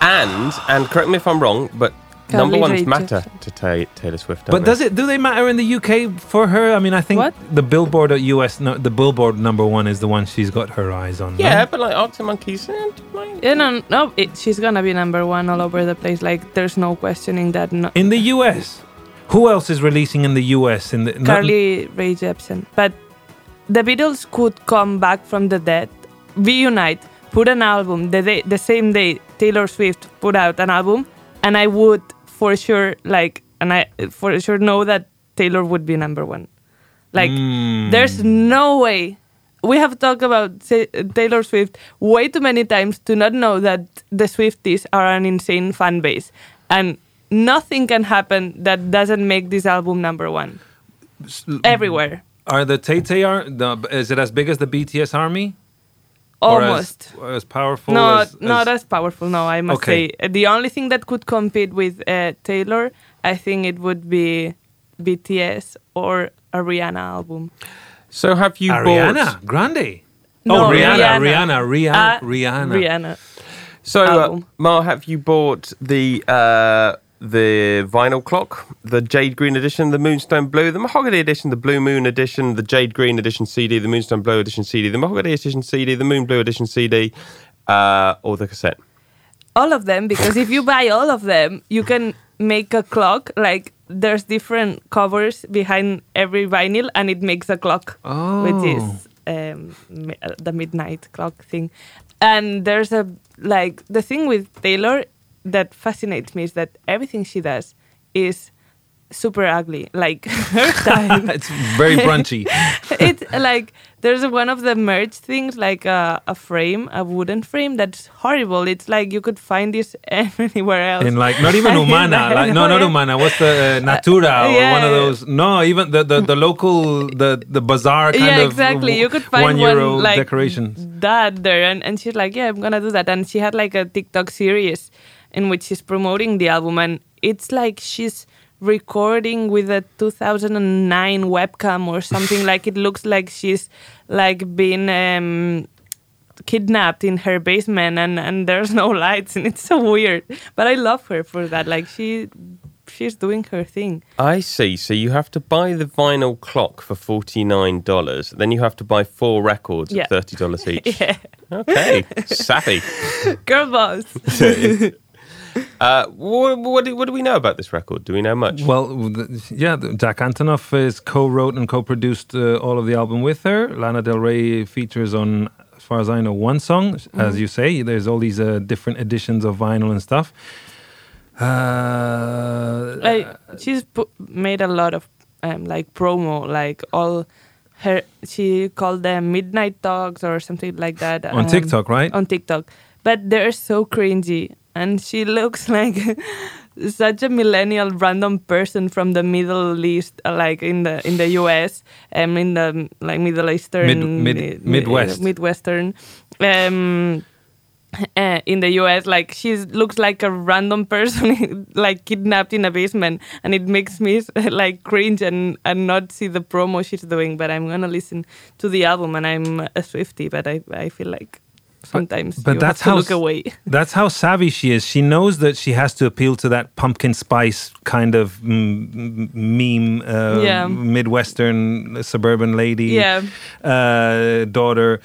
Speaker 4: And and correct me if I'm wrong, but number ones
Speaker 5: Rae
Speaker 4: matter to Ta- Taylor Swift. Don't
Speaker 2: But does it? Do they matter in the UK for her? I mean, I think
Speaker 5: What?
Speaker 2: the Billboard at US, no, the Billboard number one is the one she's got her eyes on. no?
Speaker 4: Yeah, but like Arctic Monkeys. eh, like-
Speaker 5: Yeah, no, no, it, she's gonna be number one all over the place. Like, there's no questioning that. No,
Speaker 2: In the US, Who else is releasing in the US? In the not-
Speaker 5: Carly Rae Jepsen. But the Beatles could come back from the dead, reunite, put an album the day, the same day Taylor Swift put out an album, and I would for sure like, and I for sure know that Taylor would be number one. Like,
Speaker 2: Mm.
Speaker 5: there's no way. We have talked about Taylor Swift way too many times to not know that the Swifties are an insane fan base, and nothing can happen that doesn't make this album number one everywhere.
Speaker 2: Are the Tay Tay are the, is it as big as the BTS army? Or as-
Speaker 5: Almost.
Speaker 2: or as, powerful
Speaker 5: No,
Speaker 2: as,
Speaker 5: not
Speaker 2: as-
Speaker 5: as powerful. No, I must
Speaker 2: Okay.
Speaker 5: say the only thing that could compete with uh, Taylor, I think it would be BTS or a Rihanna album.
Speaker 4: So have you
Speaker 2: Ariana
Speaker 4: bought?
Speaker 2: Grande.
Speaker 5: No,
Speaker 2: oh, Rihanna,
Speaker 5: Rihanna.
Speaker 2: Rihanna, Rihanna,
Speaker 5: Uh,
Speaker 2: Rihanna.
Speaker 5: Rihanna.
Speaker 4: So, uh,
Speaker 5: album.
Speaker 4: Mar, have you bought the uh, the vinyl clock, the Jade Green edition, the Moonstone Blue, the Mahogany edition, the Blue Moon edition, the Jade Green edition CD, the Moonstone Blue edition CD, the Mahogany edition CD, the Moon Blue edition CD, uh, or the cassette?
Speaker 5: all of them because if you buy all of them you can make a clock like there's different covers behind every vinyl and it makes a clock which
Speaker 2: Oh.
Speaker 5: is um, uh, the midnight clock thing and there's a like the thing with taylor that fascinates me is that everything she does is super ugly like her style
Speaker 2: It's very brunchy.
Speaker 5: it's like there's one of the merch things like a, a frame a wooden frame that's horrible it's like you could find this anywhere else
Speaker 2: In like not even Humana, like no, not Humana. What's the uh, Natura or one of those? No, even the the, the local the the bazaar kind
Speaker 5: yeah
Speaker 2: of
Speaker 5: exactly
Speaker 2: w-
Speaker 5: you could find
Speaker 2: one euro
Speaker 5: one like
Speaker 2: decorations.
Speaker 5: that there and, and she's like yeah i'm gonna do that and she had like a tiktok series in which she's promoting the album and it's like she's recording with a 2009 webcam or something like it looks like she's like being um kidnapped in her basement and and there's no lights and it's so weird but i love her for that like she she's doing her thing
Speaker 4: I see. So you have to buy the vinyl clock for forty nine dollars. Then you have to buy four records
Speaker 5: Yeah.
Speaker 4: at thirty dollars each.
Speaker 5: yeah
Speaker 4: Okay, savvy.
Speaker 5: girl boss
Speaker 4: Uh, what, what, do, what do we know about this record? Do we know much?
Speaker 2: Well, the, yeah, the- Jack Antonoff is co-wrote and co-produced uh, all of the album with her. Lana Del Rey features on, as far as I know, one song.
Speaker 5: Mm-hmm.
Speaker 2: As you say, there's all these uh, different editions of vinyl and stuff. Uh,
Speaker 5: like she's pu- made a lot of um, like promo like all her she called them midnight talks or something like that
Speaker 2: on
Speaker 5: um,
Speaker 2: TikTok, right?
Speaker 5: on tiktok but they're so cringy and she looks like such a millennial random person from the middle east uh, like in the in the us um in the like middle eastern
Speaker 2: Mid- mid-
Speaker 5: uh,
Speaker 2: Midwest.
Speaker 5: midwestern um uh, in the US, like she looks like a random person, like kidnapped in a basement, and it makes me like cringe and and not see the promo she's doing. But I'm gonna listen to the album, and I'm a Swifty, but I I feel like sometimes
Speaker 2: but
Speaker 5: you
Speaker 2: that's how
Speaker 5: look away.
Speaker 2: That's how savvy she is. She knows that she has to appeal to that pumpkin spice kind of mm, meme, uh,
Speaker 5: Yeah.
Speaker 2: Midwestern suburban lady
Speaker 5: Yeah.
Speaker 2: uh, daughter.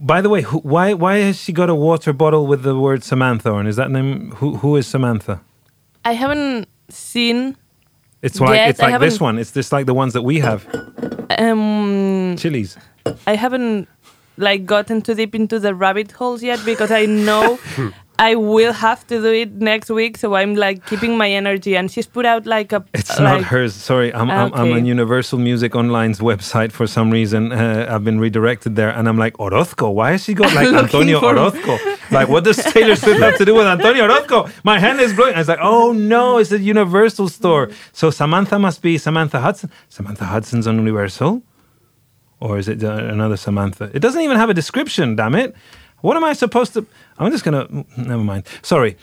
Speaker 2: By the way, who, why why has she got a water bottle with the word Samantha on? Is that name? Who who is Samantha?
Speaker 5: I haven't seen
Speaker 2: It's like
Speaker 5: Yes,
Speaker 2: it's like this one. It's just like the ones that we have.
Speaker 5: um
Speaker 2: Chilly's.
Speaker 5: I haven't like gotten too deep into the rabbit holes yet because I know I will have to do it next week. So I'm like keeping my energy. And she's put out like a.
Speaker 2: It's
Speaker 5: like,
Speaker 2: not hers. Sorry, I'm, I'm, I'm on Universal Music Online's website for some reason. Uh, I've been redirected there, and I'm like Orozco. Why has she got like Antonio
Speaker 5: for-
Speaker 2: Orozco? Like, what does Taylor Swift have to do with Antonio Orozco? My hand is blowing. I was like, oh no, it's a Universal store. So Samantha must be Samantha Hudson. Samantha Hudson's on Universal, or is it uh, another Samantha? It doesn't even have a description. Damn it! What am I supposed to? I'm just gonna. Never mind. Sorry.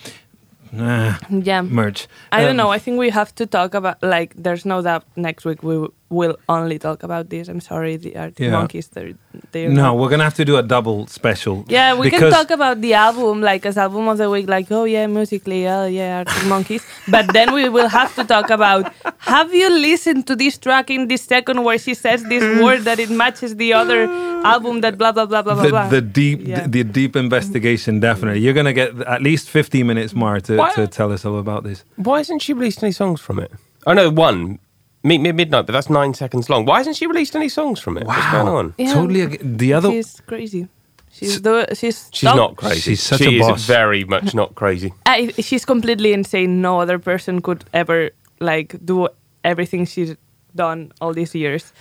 Speaker 2: Nah,
Speaker 5: Yeah.
Speaker 2: merch.
Speaker 5: I don't
Speaker 2: Um,
Speaker 5: know. I think we have to talk about like. There's no doubt next week we will only talk about this. I'm sorry, the uh, Arctic
Speaker 2: Yeah.
Speaker 5: Monkeys. They're, they're
Speaker 2: No,
Speaker 5: not-
Speaker 2: we're gonna have to do a double special.
Speaker 5: Yeah, we can talk about the album like as album of the week, like oh yeah, musically, oh yeah, Arctic Monkeys. But then we will have to talk about have you listened to this track in this second where she says this word that it matches the other album that blah blah blah blah blah
Speaker 2: the,
Speaker 5: blah.
Speaker 2: the deep
Speaker 5: Yeah.
Speaker 2: the, deep investigation definitely you're gonna get at least 15 minutes more to,
Speaker 4: Why-
Speaker 2: to tell us all about this
Speaker 4: Why hasn't she released any songs from it? Oh no, one. Meet Me at Midnight, but that's nine seconds long. Why hasn't she released any songs from it? What's going on?
Speaker 5: Yeah.
Speaker 2: Totally. ag- The other.
Speaker 5: She's crazy. She's the she's
Speaker 4: She's
Speaker 5: top-
Speaker 4: not crazy.
Speaker 2: She's such
Speaker 4: she
Speaker 2: a boss.
Speaker 4: very much not crazy.
Speaker 5: I, she's completely insane. No other person could ever like do everything she's done all these years.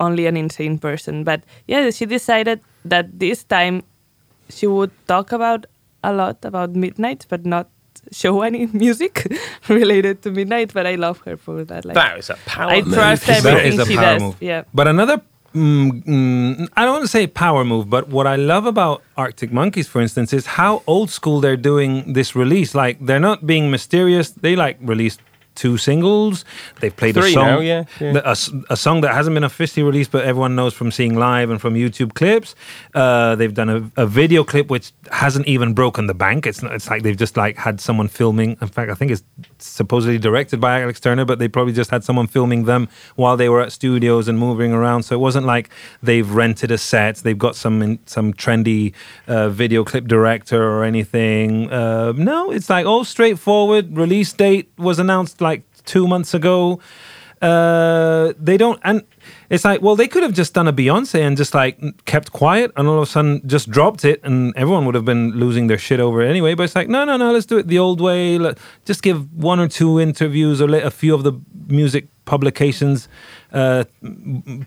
Speaker 5: Only an insane person. But yeah, she decided that this time she would talk about a lot about midnight, but not show any music related to midnight. But I love her for that. Like
Speaker 4: That is a power
Speaker 5: I
Speaker 4: move.
Speaker 5: trust everything
Speaker 2: is a
Speaker 5: she
Speaker 2: power
Speaker 5: does.
Speaker 2: move.
Speaker 5: Yeah.
Speaker 2: But another, mm, mm, I don't want to say power move, but what I love about Arctic Monkeys, for instance, is how old school they're doing this release. Like they're not being mysterious. They like released two singles. They've played a song,
Speaker 4: now, yeah, yeah.
Speaker 2: a, a song that hasn't been officially released, but everyone knows from seeing live and from YouTube clips. Uh, they've done a, a video clip which hasn't even broken the bank. It's not, it's like they've just like had someone filming. In fact, I think it's supposedly directed by Alex Turner, but they probably just had someone filming them while they were at studios and moving around. So it wasn't like they've rented a set. They've got some in, some trendy uh, video clip director or anything. Uh, no, it's like all straightforward. Release date was announced two months ago. Uh, they don't, and it's like, well, they could have just done a Beyonce and just like kept quiet, and all of a sudden just dropped it, and everyone would have been losing their shit over it anyway. But it's like, no, no, no, let's do it the old way. Let, just give one or two interviews or let a few of the music publications uh,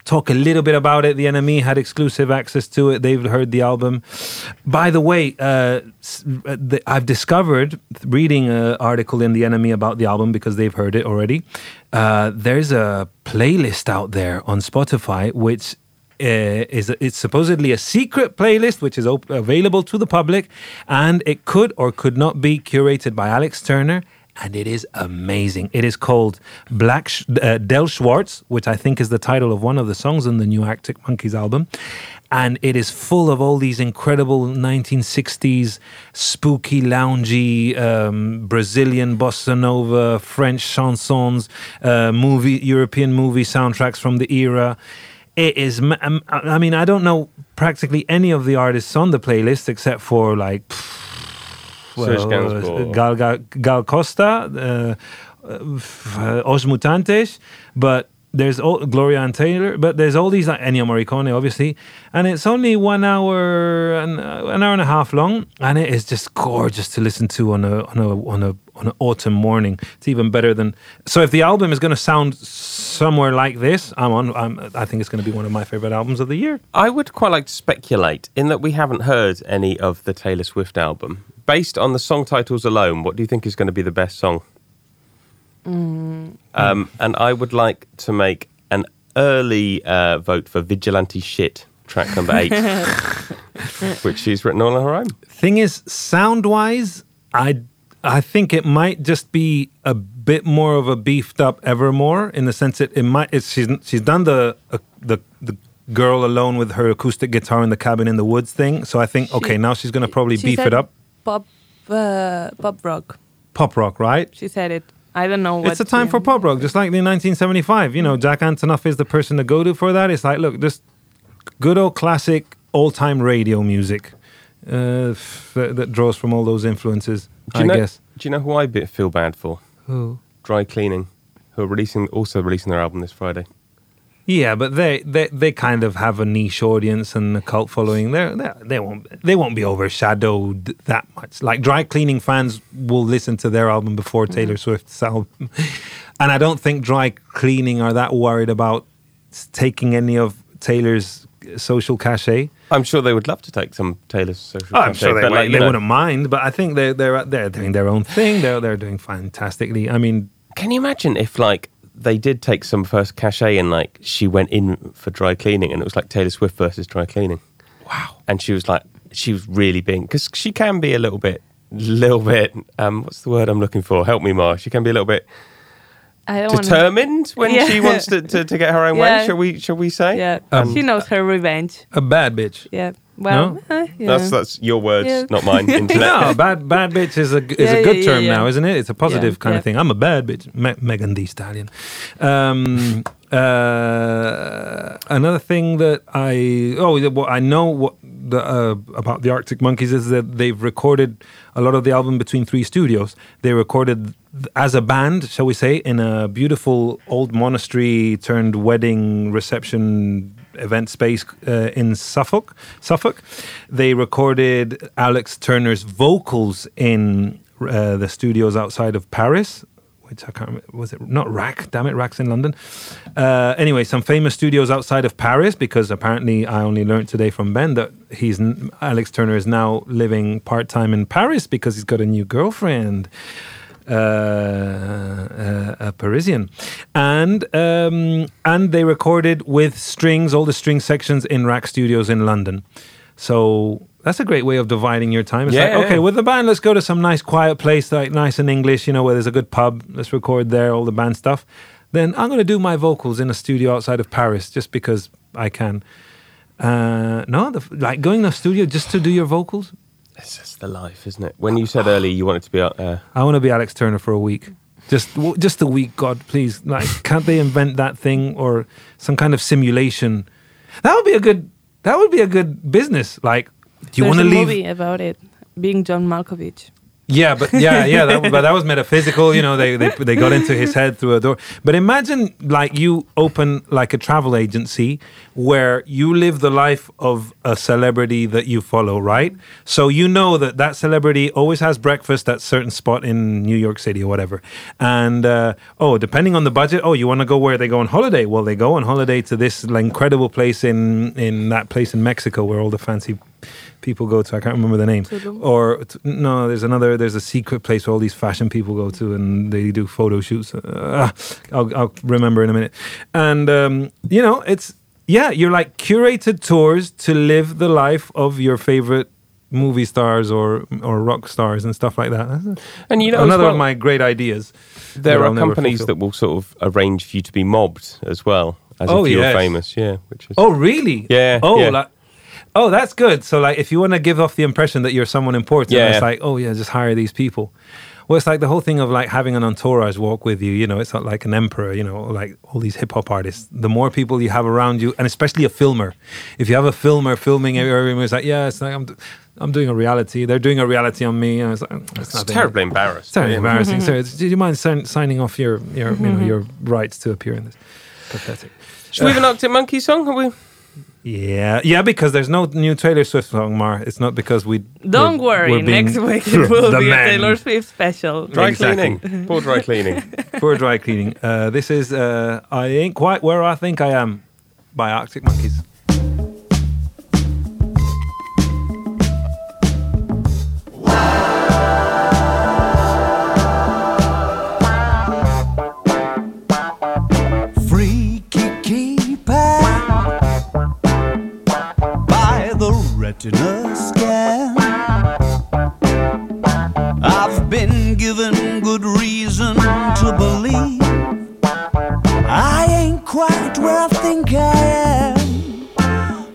Speaker 2: talk a little bit about it. The NME had exclusive access to it. They've heard the album. By the way, uh, uh, the, I've discovered reading an article in the NME about the album because they've heard it already. Uh, there's a playlist out there on Spotify which uh, is it's supposedly a secret playlist which is op- available to the public, and it could or could not be curated by Alex Turner. And it is amazing. It is called Black Sh- uh, Del Schwartz, which I think is the title of one of the songs on the new Arctic Monkeys album. And it is full of all these incredible 1960s spooky, loungy, um, Brazilian bossa nova, French chansons, uh, movie, European movie soundtracks from the era. It is. um, I mean, I don't know practically any of the artists on the playlist except for like well,
Speaker 4: Gainsbourg.
Speaker 2: Gal, Gal, Gal Costa, uh, uh, Os Mutantes, but there's all, Gloria Ann Taylor, but there's all these like Ennio Morricone, obviously, and it's only one hour and uh, an hour and a half long, and it is just gorgeous to listen to on a on a on a on an autumn morning. It's even better than. So if the album is going to sound somewhere like this, I'm on. I'm, I think it's going to be one of my favorite albums of the year.
Speaker 4: I would quite like to speculate in that we haven't heard any of the Taylor Swift album. Based on the song titles alone, what do you think is going to be the best song? Um, and I would like to make an early uh, vote for Vigilante Shit, track number eight, which she's written all on her own.
Speaker 2: Thing is, sound wise, I I think it might just be a bit more of a beefed up Evermore in the sense that it might. It's, she's she's done the uh, the the girl alone with her acoustic guitar in the cabin in the woods thing. So I think okay, now she's gonna probably
Speaker 5: She
Speaker 2: beef
Speaker 5: said
Speaker 2: it up.
Speaker 5: Pop, uh, pop rock.
Speaker 2: Pop rock, right?
Speaker 5: She said it. I don't know what.
Speaker 2: It's a time for pop rock, just like in 1975. You know, Jack Antonoff is the person to go to for that. It's like, look, just good old classic, old time radio music uh, f- that, that draws from all those influences.
Speaker 4: Do you
Speaker 2: I
Speaker 4: know,
Speaker 2: guess.
Speaker 4: Do you know who I feel bad for?
Speaker 2: Who?
Speaker 4: Dry Cleaning, who are releasing also releasing their album this Friday.
Speaker 2: Yeah, but they, they they kind of have a niche audience and a cult following. They're, they they won't they won't be overshadowed that much. Like dry cleaning fans will listen to their album before mm-hmm. Taylor Swift's album, and I don't think dry cleaning are that worried about taking any of Taylor's social cachet.
Speaker 4: I'm sure they would love to take some Taylor's social.
Speaker 2: Oh, I'm
Speaker 4: cachet,
Speaker 2: sure they, would-
Speaker 4: like,
Speaker 2: they
Speaker 4: know,
Speaker 2: wouldn't mind, but I think they're they're they're doing their own thing. They're they're doing fantastically. I mean,
Speaker 4: Can you imagine if like they did take some first cachet and like she went in for dry cleaning and it was like Taylor Swift versus dry cleaning.
Speaker 2: wow.
Speaker 4: And she was like, she was really being because she can be a little bit, little bit. Um, what's the word I'm looking for? Help me, Ma. She can be a little bit
Speaker 5: I don't wanna-
Speaker 4: determined when
Speaker 5: Yeah.
Speaker 4: she wants to, to, to get her own way.
Speaker 5: Yeah.
Speaker 4: Shall we? Shall we say?
Speaker 5: Yeah,
Speaker 2: Um,
Speaker 5: she knows her revenge.
Speaker 2: A bad bitch.
Speaker 5: Yeah. Well,
Speaker 2: No?
Speaker 5: uh, yeah.
Speaker 4: That's that's your words,
Speaker 5: Yeah.
Speaker 4: not mine. Internet.
Speaker 2: No, bad bad bitch is a is
Speaker 5: Yeah,
Speaker 2: a good
Speaker 5: yeah,
Speaker 2: term
Speaker 5: yeah,
Speaker 2: now, isn't it? It's a positive
Speaker 5: Yeah,
Speaker 2: kind
Speaker 5: yeah.
Speaker 2: of thing. I'm a bad bitch, Me- Megan Thee Stallion. Um, uh, another thing that I oh the- what I know what the, uh, about the Arctic Monkeys is that they've recorded a lot of the album between three studios. They recorded as a band, shall we say, in a beautiful old monastery turned wedding reception event space uh, in Suffolk. Suffolk. They recorded Alex Turner's vocals in uh, the studios outside of Paris which I can't remember. Was it not RAK? Damn it, RAK's in London. Uh, anyway, some famous studios outside of Paris because apparently I only learned today from Ben that he's Alex Turner is now living part time in Paris because he's got a new girlfriend. Uh, uh, a Parisian, and um, and they recorded with strings, all the string sections in RAK Studios in London. So that's a great way of dividing your time. It's
Speaker 4: Yeah,
Speaker 2: like,
Speaker 4: yeah.
Speaker 2: okay, with the band, let's go to some nice quiet place, like nice and English, you know, where there's a good pub. Let's record there, all the band stuff. Then I'm going to do my vocals in a studio outside of Paris just because I can. Uh, no, the, like going to a studio just to do your vocals.
Speaker 4: It's just the life, isn't it? When you said earlier you wanted to be out there,
Speaker 2: I want to be Alex Turner for a week. Just, just a week, God, please. Like, can't they invent that thing or some kind of simulation? That would be a good. That would be a good business. Like, do you want to leave?
Speaker 5: movie about it, being John Malkovich.
Speaker 2: Yeah, but yeah, yeah, that, but that was metaphysical. You know, they, they they got into his head through a door. But imagine like you open like a travel agency where you live the life of a celebrity that you follow, right? So you know that that celebrity always has breakfast at certain spot in New York City or whatever. And uh, oh, depending on the budget, oh, you want to go where they go on holiday? Well, they go on holiday to this like, incredible place in in that place in Mexico where all the fancy people go to. I can't remember the name.
Speaker 5: Tulum?
Speaker 2: Or no, there's another. There's a secret place where all these fashion people go to, and they do photo shoots. Uh, I'll, I'll remember in a minute. And um, you know, it's yeah, you're like curated tours to live the life of your favorite movie stars or or rock stars and stuff like that.
Speaker 4: And you know,
Speaker 2: another
Speaker 4: well,
Speaker 2: of my great ideas.
Speaker 4: there are companies that will sort of arrange for you to be mobbed as well, as
Speaker 2: Oh,
Speaker 4: if you're
Speaker 2: yes.
Speaker 4: famous. Yeah, which is
Speaker 2: Oh, really?
Speaker 4: Yeah,
Speaker 2: Oh,
Speaker 4: yeah.
Speaker 2: like. Oh, that's good. So, like, if you want to give off the impression that you're someone important,
Speaker 4: Yeah.
Speaker 2: it's like, oh yeah, just hire these people. Well, it's like the whole thing of like having an entourage walk with you. You know, it's not like an emperor. You know, like all these hip hop artists. The more people you have around you, and especially a filmer. If you have a filmer filming everyone, it's like, yeah, it's like I'm, d- I'm doing a reality. They're doing a reality on me. And it's like, mm, it's,
Speaker 4: it's
Speaker 2: nothing.
Speaker 4: terribly embarrassing.
Speaker 2: It's terribly
Speaker 4: Yeah.
Speaker 2: embarrassing. So, mm-hmm. do you mind sign, signing off your your you know mm-hmm. your rights to appear in this? Pathetic.
Speaker 4: Should we have an Arctic Monkey song? Have we?
Speaker 2: Yeah, yeah, because there's no new Taylor Swift song, Mar. It's not because we.
Speaker 5: Don't
Speaker 2: we're-
Speaker 5: worry,
Speaker 2: we're
Speaker 5: next week it will be
Speaker 2: man.
Speaker 5: a Taylor Swift special.
Speaker 4: Dry
Speaker 2: Exactly.
Speaker 4: cleaning. Poor dry cleaning.
Speaker 2: for dry cleaning. Uh, this is uh, I Ain't Quite Where I Think I Am by Arctic Monkeys.
Speaker 3: The retina scan. I've been given good reason to believe I ain't quite where I think I am,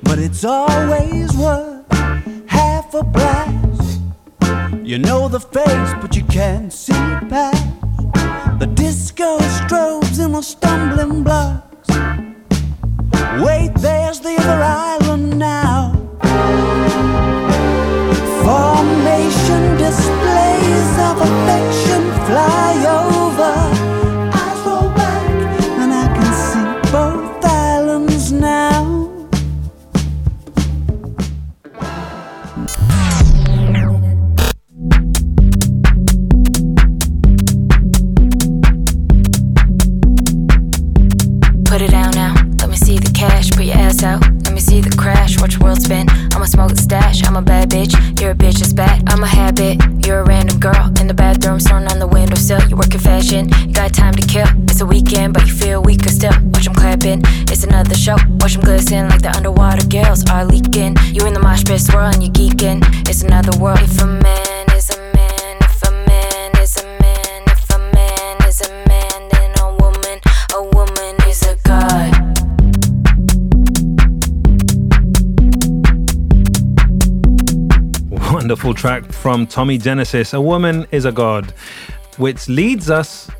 Speaker 3: but it's always worth half a blast. You know the face, but you can't see past. The disco strobes and the stumbling blocks. Wait, there's the other island now.
Speaker 7: World spin. I'ma smoke the stash. I'm a bad bitch. You're a bitch that's bad. I'm a habit. You're a random girl in the bathroom, staring on the windowsill. You work in fashion. You got time to kill. It's a weekend, but you feel weaker still. Watch them clapping. It's another show. Watch them glisten like the underwater girls are leaking. You in the mosh pit swirling. You geeking. It's another world. If a man
Speaker 2: Wonderful track from Tommy Genesis. A woman is a god, which leads us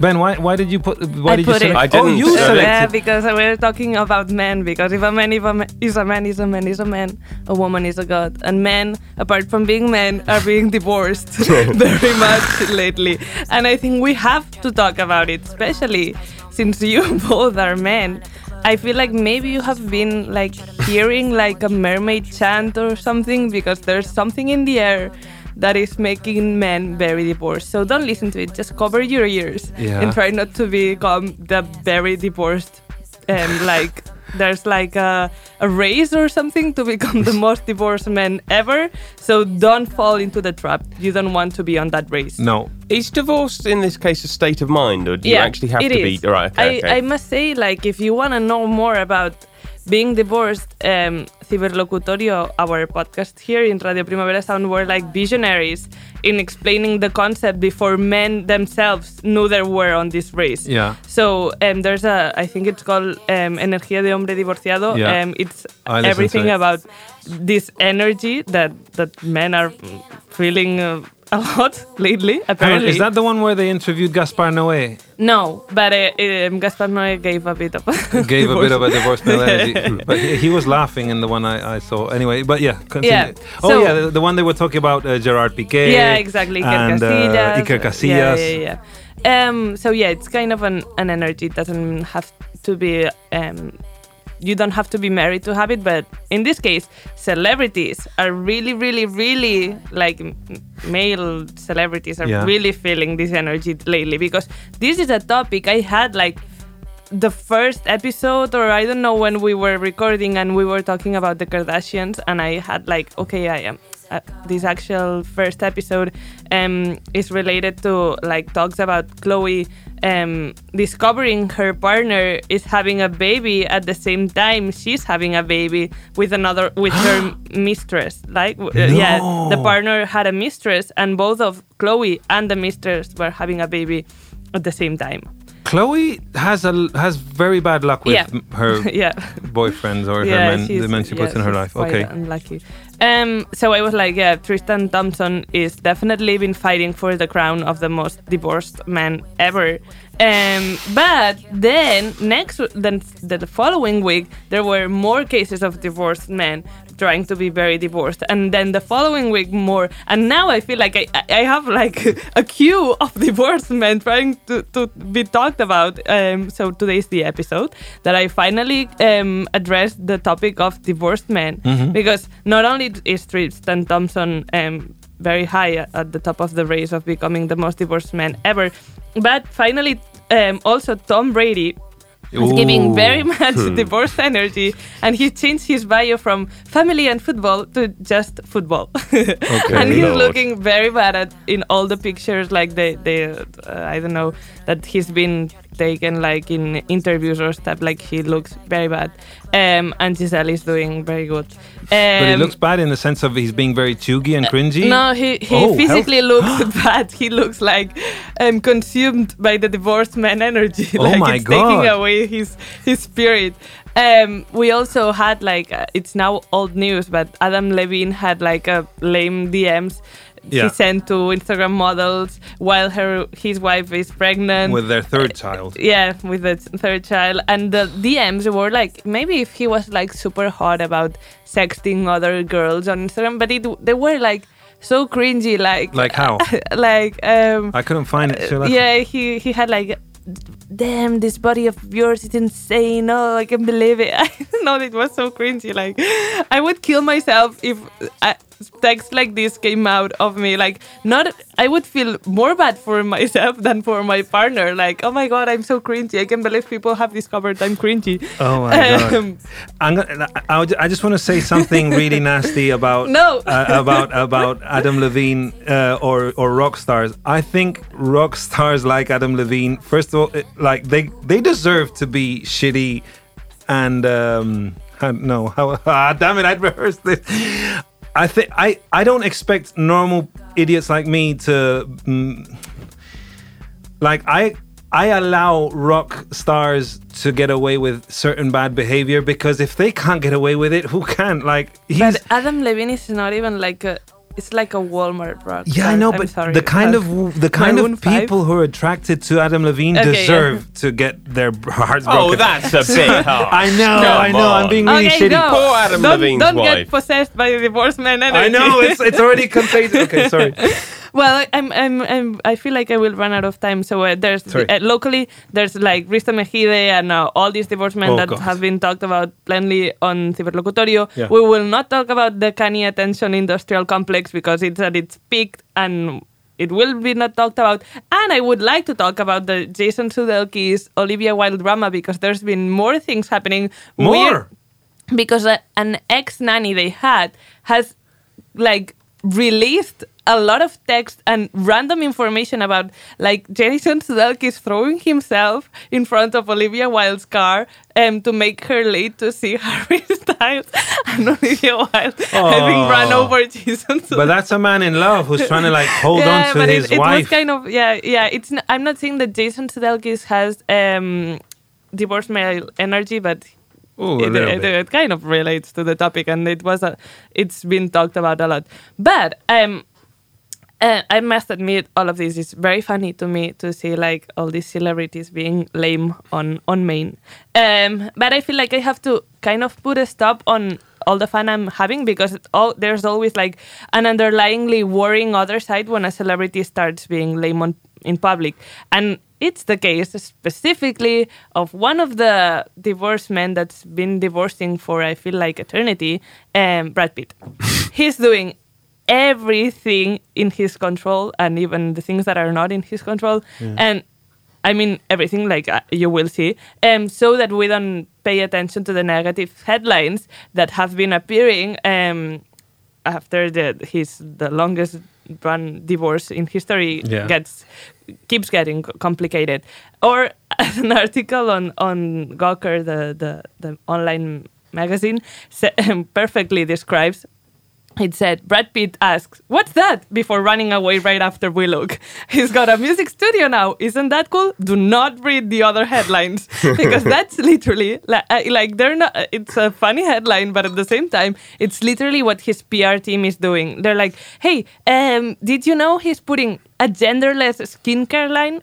Speaker 2: Ben, why why did you put why
Speaker 5: I
Speaker 2: did you
Speaker 5: put it.
Speaker 4: I
Speaker 2: oh,
Speaker 4: didn't
Speaker 2: you
Speaker 4: select
Speaker 2: selected.
Speaker 5: Yeah, because we were talking about men. Because if a man, if a man is a man, is a man, is a man, a woman is a god. And men, apart from being men, are being divorced very much lately. And I think we have to talk about it, especially since you both are men. I feel like maybe you have been like hearing like a mermaid chant or something because there's something in the air that is making men very divorced. So don't listen to it. Just cover your ears
Speaker 2: Yeah.
Speaker 5: and try not to become the very divorced. Um, like there's like a, a race or something to become the most divorced man ever. So don't fall into the trap. You don't want to be on that race.
Speaker 2: No,
Speaker 4: Is divorce in this case a state of mind, or do you actually have to
Speaker 5: is.
Speaker 4: be? Right, okay,
Speaker 5: I,
Speaker 4: okay.
Speaker 5: I must say, like, if you want to know more about being divorced, um, Ciberlocutorio, our podcast here in Radio Primavera Sound, were like visionaries in explaining the concept before men themselves knew they were on this race.
Speaker 2: Yeah.
Speaker 5: So um, there's a, I think it's called um, Energía de Hombre Divorciado.
Speaker 2: Yeah.
Speaker 5: Um, it's everything
Speaker 2: it.
Speaker 5: about this energy that that men are feeling. Uh, a lot lately, apparently.
Speaker 2: is that the one where they interviewed Gaspar Noé?
Speaker 5: No, but uh, um, Gaspar Noé gave a bit of
Speaker 2: Gave a bit of a divorce melody, but he, he was laughing in the one I, I saw. Anyway, but yeah, continue.
Speaker 5: Yeah,
Speaker 2: Oh
Speaker 5: so-
Speaker 2: yeah, the, the one they were talking about uh, Gerard Piqué.
Speaker 5: yeah, exactly. Iker
Speaker 2: and uh,
Speaker 5: Casillas.
Speaker 2: Iker
Speaker 5: Yeah, yeah, yeah. Um, so yeah, it's kind of an, an energy. It doesn't have to be. Um, you don't have to be married to have it, but in this case, celebrities are really, really, really like male celebrities are
Speaker 2: Yeah.
Speaker 5: really feeling this energy lately because this is a topic I had like the first episode or I don't know when we were recording and we were talking about the Kardashians and I had like okay I am uh, this actual first episode um is related to like talks about Khloé um discovering her partner is having a baby at the same time she's having a baby with another with her mistress like uh, yeah the partner had a mistress and both of Khloé and the mistress were having a baby at the same time
Speaker 2: Khloé has a has very bad luck with
Speaker 5: Yeah.
Speaker 2: her
Speaker 5: yeah
Speaker 2: boyfriends or her men, the men she puts
Speaker 5: yeah,
Speaker 2: in her life. Okay.
Speaker 5: unlucky. Um, so I was like, yeah, Tristan Thompson is definitely been fighting for the crown of the most divorced man ever. Um, but then next, then the following week, there were more cases of divorced men trying to be very divorced, and then the following week more. And now I feel like I, I have like a queue of divorced men trying to, to be talked about. Um, so today's the episode that I finally um, addressed the topic of divorced men because not only is Tristan Thompson um, very high at- at the top of the race of becoming the most divorced man ever, but finally um, also Tom Brady is giving very much divorce energy, and he changed his bio from family and football to just football. and he's
Speaker 4: Lord.
Speaker 5: looking very bad at in all the pictures, like they, they uh, I don't know that he's been taken like in interviews or stuff. Like he looks very bad, um, and Gisele is doing very good. Um,
Speaker 2: But he looks bad in the sense of he's being very chuggy and cringy.
Speaker 5: no, he, he
Speaker 2: Oh,
Speaker 5: physically looks bad. He looks like um, consumed by the divorced man energy.
Speaker 2: Oh
Speaker 5: like
Speaker 2: my
Speaker 5: it's taking away his his spirit. Um, we also had like uh, it's now old news, but Adam Levine had like a lame DMs.
Speaker 2: Yeah.
Speaker 5: He sent to Instagram models while her his wife is pregnant.
Speaker 2: with their third child.
Speaker 5: Yeah, with the third child. And the DMs were like, maybe if he was like super hot about sexting other girls on Instagram, but it, they were like so cringy. Like,
Speaker 2: Like how?
Speaker 5: like, um,
Speaker 2: I couldn't find it. I-
Speaker 5: yeah, he, he had like, damn, this body of yours is insane. Oh, I can't believe it. I know it was so cringy. Like, I would kill myself if uh, text like this came out of me. Like, not, I would feel more bad for myself than for my partner. Like, oh my god, I'm so cringy. I can't believe people have discovered I'm cringy.
Speaker 2: Oh my god!
Speaker 5: Um,
Speaker 2: I'm gonna, I, I just want to say something really nasty about
Speaker 5: No.
Speaker 2: uh, about about Adam Levine uh, or or rock stars. I think rock stars like Adam Levine, first of all, it- like they they deserve to be shitty and um, no, how, ah, damn it, I'd rehearsed this. I think I I don't expect normal idiots like me to. Mm, like I I allow rock stars to get away with certain bad behavior because if they can't get away with it, who can? Like he's
Speaker 5: but Adam Levine is not even like a it's like a Walmart rock.
Speaker 2: Yeah, I know,
Speaker 5: I'm
Speaker 2: but
Speaker 5: sorry.
Speaker 2: the kind of the kind
Speaker 5: Maroon
Speaker 2: of
Speaker 5: five?
Speaker 2: people who are attracted to Adam Levine
Speaker 5: Okay,
Speaker 2: deserve to get their hearts oh, broken.
Speaker 4: Oh, that's a bit harsh.
Speaker 2: I know,
Speaker 4: Come
Speaker 2: I know. I'm being really
Speaker 5: okay,
Speaker 2: shitty.
Speaker 5: no.
Speaker 4: Poor Adam
Speaker 5: don't,
Speaker 4: Levine's
Speaker 5: don't
Speaker 4: wife.
Speaker 5: get possessed by the divorce man energy.
Speaker 2: I know it's it's already contagious. Okay, sorry.
Speaker 5: Well, I'm, I'm, I'm, I feel like I will run out of time. So uh, there's
Speaker 2: Sorry.
Speaker 5: uh, locally there's like Risto Mejide and uh, all these divorced men
Speaker 2: Oh,
Speaker 5: that
Speaker 2: God.
Speaker 5: have been talked about plenty on Ciberlocutorio.
Speaker 2: Yeah.
Speaker 5: We will not talk about the Kanye attention industrial complex because it's at its peak and it will be not talked about. And I would like to talk about the Jason Sudeikis Olivia Wilde drama because there's been more things happening.
Speaker 2: More.
Speaker 5: Weird- because a, an ex nanny they had has like released a lot of text and random information about like Jason Sudeikis throwing himself in front of Olivia Wilde's car um, to make her late to see Harry Styles and Olivia Wilde having run
Speaker 2: Oh.
Speaker 5: over Jason Sudeikis.
Speaker 2: But that's a man in love who's trying to like hold on to
Speaker 5: but
Speaker 2: his
Speaker 5: it, it
Speaker 2: wife.
Speaker 5: was kind of yeah, yeah. It's n- I'm not saying that Jason Sudeikis has um, divorce male energy, but
Speaker 2: Ooh,
Speaker 5: it, it- it kind of relates to the topic, and it was a, it's been talked about a lot. But um, uh, I must admit, all of this is very funny to me to see like all these celebrities being lame on on main. Um, but I feel like I have to kind of put a stop on all the fun I'm having because all, there's always like an underlyingly worrying other side when a celebrity starts being lame on, in public, and it's the case specifically of one of the divorced men that's been divorcing for I feel like eternity, um, Brad Pitt. He's doing everything in his control and even the things that are not in his control. And i mean everything like uh, you will see. Um, so that we don't pay attention to the negative headlines that have been appearing um, after the his the longest run divorce in history
Speaker 2: Yeah.
Speaker 5: gets keeps getting complicated. Or an article on on Gawker the the, the online magazine perfectly describes it said Brad Pitt asks, "What's that?" before running away right after we look. He's got a music studio now. Isn't that cool? Do not read the other headlines because that's literally like, uh, like they're not. It's a funny headline, but at the same time, it's literally what his PR team is doing. They're like, "Hey, um, did you know he's putting a genderless skincare line?"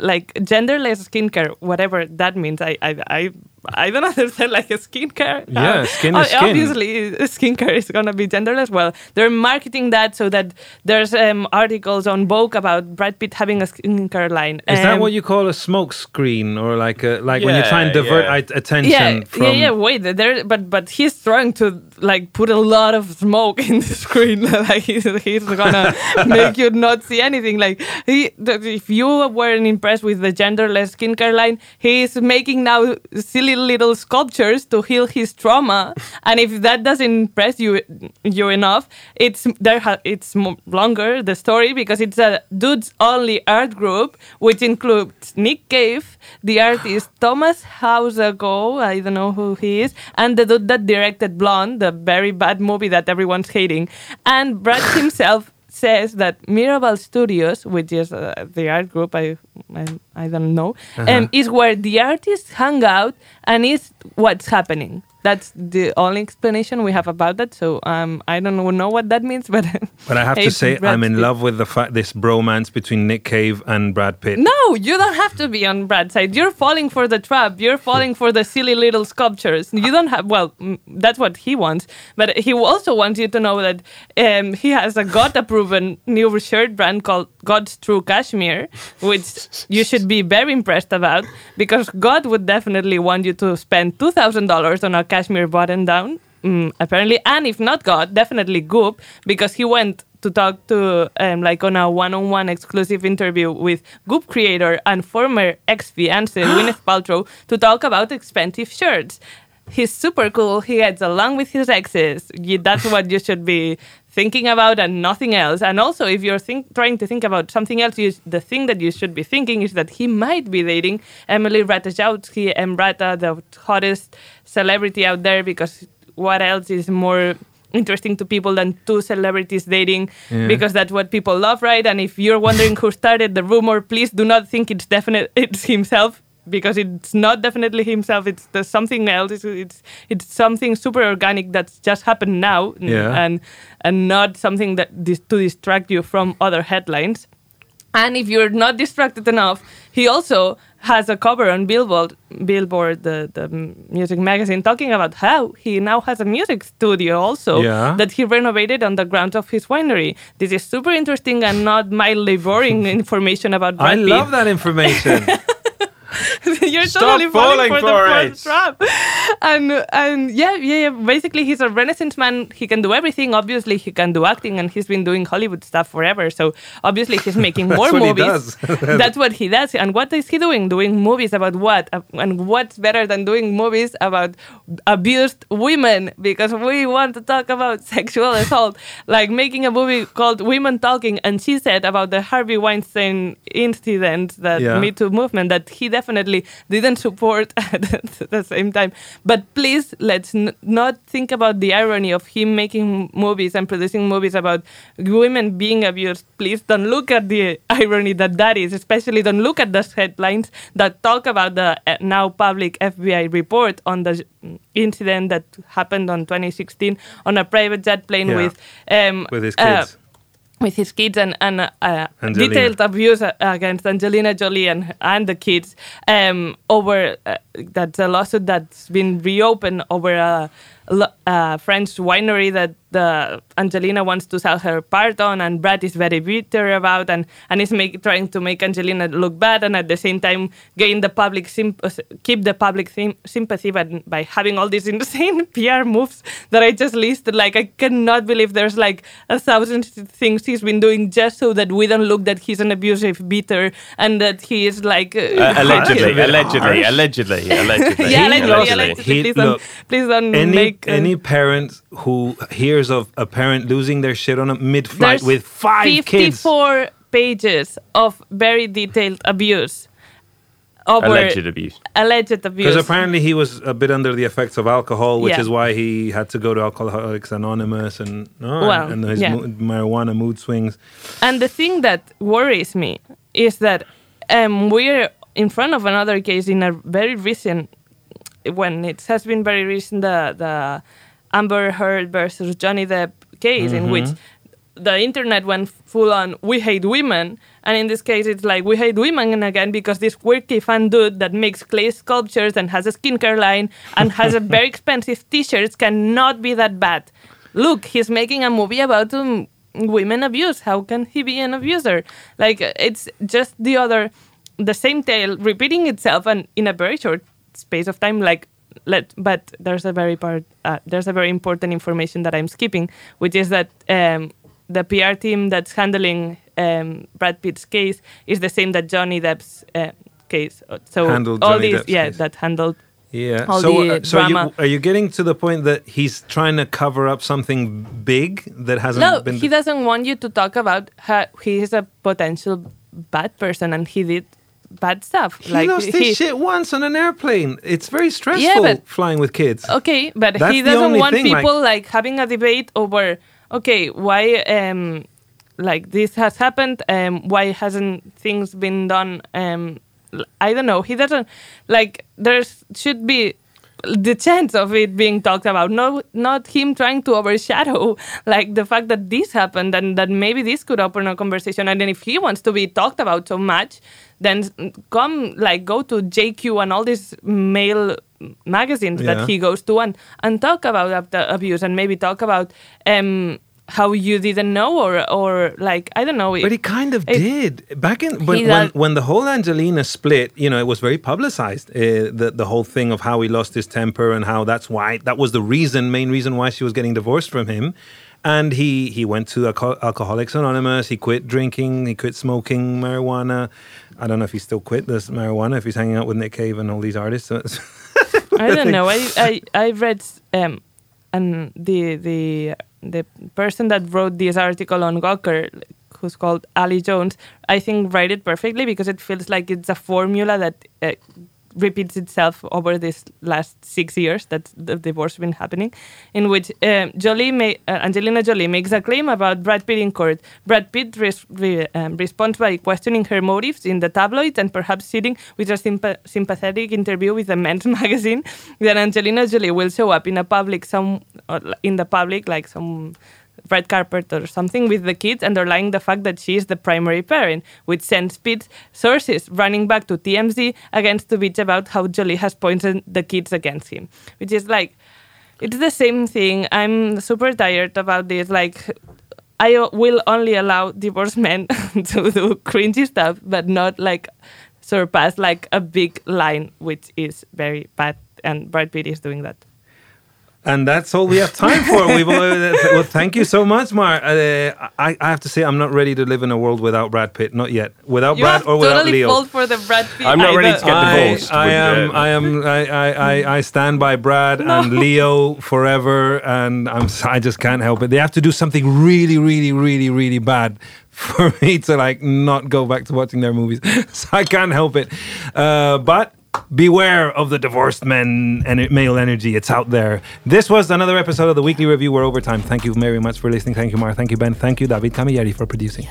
Speaker 5: Like genderless skincare, whatever that means. I I I, I don't understand. Like a skincare.
Speaker 2: Yeah,
Speaker 5: Uh,
Speaker 2: skin is skin.
Speaker 5: Obviously, skincare is gonna be genderless. Well, they're marketing that so that there's um, articles on Vogue about Brad Pitt having a skincare line.
Speaker 2: Is that
Speaker 5: Um,
Speaker 2: what you call a smoke screen, or like a, like when you
Speaker 4: Yeah,
Speaker 2: try and divert
Speaker 4: yeah.
Speaker 2: at- attention
Speaker 5: yeah,
Speaker 2: from?
Speaker 5: yeah, yeah. Wait, there, but but he's trying to like put a lot of smoke in the screen. like he's, he's gonna make you not see anything. Like he, if you weren't impressed with the genderless skincare line, he's making now silly little sculptures to heal his trauma. and if that doesn't impress you you enough, it's there. Ha- it's longer the story because it's a dudes only art group which includes Nick Cave, the artist Thomas Houseago, I don't know who he is, and the dude that directed Blonde, the very bad movie that everyone's hating. And Brad himself says that Miraval Studios, which is uh, the art group, I, I, I don't know, um, is where the artists hang out and is what's happening. That's the only explanation we have about that. So um, I don't know what that means, but
Speaker 2: But I have to say,
Speaker 5: Brad
Speaker 2: I'm in
Speaker 5: Pitt.
Speaker 2: love with the fact this bromance between Nick Cave and Brad Pitt.
Speaker 5: No, you don't have to be on Brad's side. You're falling for the trap. You're falling for the silly little sculptures. You don't have, well, mm, that's what he wants. But he also wants you to know that um, he has a God approved new shirt brand called God's True Cashmere, which you should be very impressed about because God would definitely want you to spend $2,000 on a cashmere button down. Mm, apparently, and if not God, definitely Goop, because he went to talk to um, like on a one-on-one exclusive interview with Goop creator and former ex-fiance Gwyneth Paltrow to talk about expensive shirts. He's super cool. He gets along with his exes. That's what you should be thinking about and nothing else. And also, if you're think, trying to think about something else, you, the thing that you should be thinking is that he might be dating Emily Ratajkowski, Emrata, the hottest celebrity out there, because what else is more interesting to people than two celebrities dating
Speaker 2: Yeah.
Speaker 5: because that's what people love right and if you're wondering who started the rumor please do not think it's definite it's himself because it's not definitely himself. It's the something else. It's, it's it's something super organic that's just happened now,
Speaker 2: Yeah.
Speaker 5: and and not something that dis- to distract you from other headlines. And if you're not distracted enough, he also has a cover on Billboard, Billboard, the, the music magazine, talking about how he now has a music studio also
Speaker 2: Yeah.
Speaker 5: that he renovated on the grounds of his winery. This is super interesting and not mildly boring information about
Speaker 2: I
Speaker 5: Pitt.
Speaker 2: love that information.
Speaker 5: You're
Speaker 4: Stop
Speaker 5: totally falling,
Speaker 4: falling
Speaker 5: for,
Speaker 4: for
Speaker 5: the
Speaker 4: it.
Speaker 5: first trap. And and yeah, yeah, yeah. Basically, he's a Renaissance man. He can do everything. Obviously, he can do acting, and he's been doing Hollywood stuff forever. So obviously, he's making more
Speaker 2: what he
Speaker 5: movies.
Speaker 2: does.
Speaker 5: That's what he does. And what is he doing? Doing movies about what? Uh, And what's better than doing movies about abused women? Because we want to talk about sexual assault, like making a movie called Women Talking. And she said about the Harvey Weinstein incident, that
Speaker 2: Yeah.
Speaker 5: Me Too movement, that he definitely didn't support at the same time. But please, let's n- not think about the irony of him making movies and producing movies about women being abused. Please don't look at the irony that that is. Especially don't look at those headlines that talk about the uh, now public FBI report on the incident that happened on 2016 on a private jet plane
Speaker 2: Yeah.
Speaker 5: with um,
Speaker 2: With his
Speaker 5: uh,
Speaker 2: kids.
Speaker 5: With his kids and, and uh, detailed abuse against Angelina Jolie and, and the kids um, over uh, that's a lawsuit that's been reopened over a, a French winery that the Angelina wants to sell her part on and Brad is very bitter about and, and is make, trying to make Angelina look bad and at the same time gain the public symp- keep the public sympathy by, by having all these insane PR moves that I just listed like I cannot believe there's like a thousand things he's been doing just so that we don't look that he's an abusive bitter and that he is like uh,
Speaker 4: Uh, allegedly, allegedly,
Speaker 2: harsh.
Speaker 4: allegedly, allegedly,
Speaker 5: yeah, allegedly, allegedly.
Speaker 2: He-
Speaker 5: please, don't, please don't
Speaker 2: any
Speaker 5: make uh,
Speaker 2: any parent who hears of a parent losing their shit on a mid-flight with five kids
Speaker 5: 54 pages of very detailed abuse over
Speaker 4: Alleged abuse.
Speaker 5: alleged abuse.
Speaker 2: because apparently he was a bit under the effects of alcohol, which
Speaker 5: Yeah.
Speaker 2: is why he had to go to Alcoholics Anonymous and no,
Speaker 5: Well,
Speaker 2: and his
Speaker 5: yeah.
Speaker 2: mo- marijuana mood swings.
Speaker 5: And the thing that worries me is that um, we're in front of another case in a very recent, when it has been very recent, the, the Amber Heard versus Johnny Depp case, in which the internet went full on, we hate women. And in this case, it's like, we hate women again because this quirky fun dude that makes clay sculptures and has a skincare line and has a very expensive t shirts cannot be that bad. Look, he's making a movie about um, women abuse. How can he be an abuser? Like, it's just the other, the same tale repeating itself and in a very short space of time. Like, let, but there's a very part, uh, there's a very important information that I'm skipping, which is that um, the PR team that's handling um, Brad Pitt's case is the same that Johnny Depp's uh, case. So
Speaker 2: Handled
Speaker 5: all
Speaker 2: Johnny
Speaker 5: these,
Speaker 2: Depp's
Speaker 5: yeah,
Speaker 2: case.
Speaker 5: that handled
Speaker 2: Yeah.
Speaker 5: All
Speaker 2: so,
Speaker 5: the
Speaker 2: uh, so
Speaker 5: drama.
Speaker 2: are you getting to the point that he's trying to cover up something big that hasn't
Speaker 5: No,
Speaker 2: been?
Speaker 5: he doesn't want you to talk about how he is a potential bad person and he did bad stuff.
Speaker 2: He lost his shit once on an airplane. It's very stressful
Speaker 5: but-
Speaker 2: flying with kids.
Speaker 5: Okay, but
Speaker 2: That's
Speaker 5: he doesn't want
Speaker 2: thing,
Speaker 5: people like, having a debate over okay, why um like this has happened, um why hasn't things been done um I don't know. He doesn't like there should be the chance of it being talked about no not him trying to overshadow like the fact that this happened and that maybe this could open a conversation and then if he wants to be talked about so much then come like go to GQ and all these male magazines
Speaker 2: Yeah.
Speaker 5: that he goes to and and talk about the abuse and maybe talk about um how you didn't know or or like i don't know
Speaker 2: But he kind of
Speaker 5: it-
Speaker 2: did back in when, when when the whole Angelina split. You know, it was very publicized. Uh, the the whole thing of how he lost his temper and how that's why that was the reason, main reason why she was getting divorced from him. And he he went to Alco- Alcoholics Anonymous. He quit drinking. He quit smoking marijuana. I don't know if he still quit this marijuana. If he's hanging out with Nick Cave and all these artists.
Speaker 5: I don't know. I I I read um, and the the the person that wrote this article on Gawker, who's called Ali Jones, I think write it perfectly because it feels like it's a formula that uh, repeats itself over these last six years that the divorce has been happening, in which um, Jolie may, uh, Angelina Jolie makes a claim about Brad Pitt in court. Brad Pitt res- re- um, responds by questioning her motives in the tabloids and perhaps sitting with a sympa- sympathetic interview with a men's magazine. Then Angelina Jolie will show up in a public some in the public like some red carpet or something with the kids, underlying the fact that she is the primary parent, which sends Pitt's sources running back to TMZ against to bitch about how Jolie has poisoned the kids against him, which is like, it's the same thing. I'm super tired about this. Like, I will only allow divorced men to do cringy stuff, but not like surpass like a big line, which is very bad. And Brad Pitt is doing that.
Speaker 2: And that's all we have time for. We've uh, well, thank you so much, Mar. Uh, I, I have to say, I'm not ready to live in a world without Brad Pitt. Not yet. Without
Speaker 5: You
Speaker 2: Brad
Speaker 5: have
Speaker 2: or without
Speaker 5: totally
Speaker 2: Leo.
Speaker 5: fall for the Brad Pitt.
Speaker 4: I'm not ready to get
Speaker 2: I,
Speaker 4: divorced
Speaker 2: I
Speaker 4: with,
Speaker 2: am. I am. I, I, I, I stand by Brad and Leo forever, and I'm. s- I just can't help it. They have to do something really, really, really, really bad for me to like not go back to watching their movies. so I can't help it. Uh, but. Beware of the divorced men and male energy. It's out there. This was another episode of the Weekly Review. We're over time. Thank you very much for listening. Thank you, Mar. Thank you, Ben. Thank you, David Camilleri, for producing.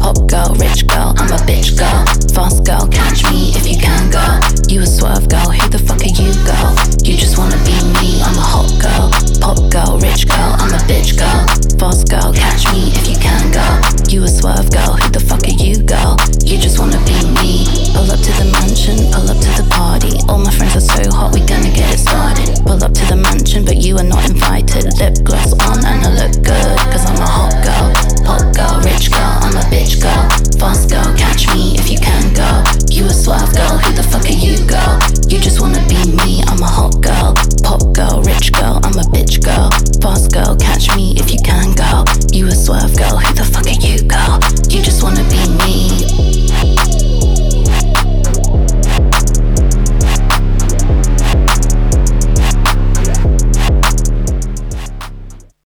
Speaker 7: Pop girl, rich girl, I'm a
Speaker 8: bitch girl. Fast girl, catch me if you can, girl. You a swerve girl, who the fuck are you, girl? You just wanna be me, I'm a
Speaker 7: hot girl. Pop girl, rich girl, I'm a bitch girl. Fast girl, catch me if you can, girl. You a swerve girl, who the fuck are you, girl? You just
Speaker 8: wanna be me. Pull up to the mansion, pull up to the party. All my friends are so hot, we gonna get it started. Pull up to the mansion, but you are not invited. Lip gloss on and I look good, cause I'm a hot girl poke girl, rich girl, I'm a bitch girl. Boss girl, catch me if you can, girl. You a swerve girl, who the fuck are you, girl? You just wanna be me, I'm a hot girl. Pop girl, rich girl, I'm a bitch girl. Boss girl, catch me if you can, girl. You a swerve girl, who the fuck are you, girl? You just wanna be me.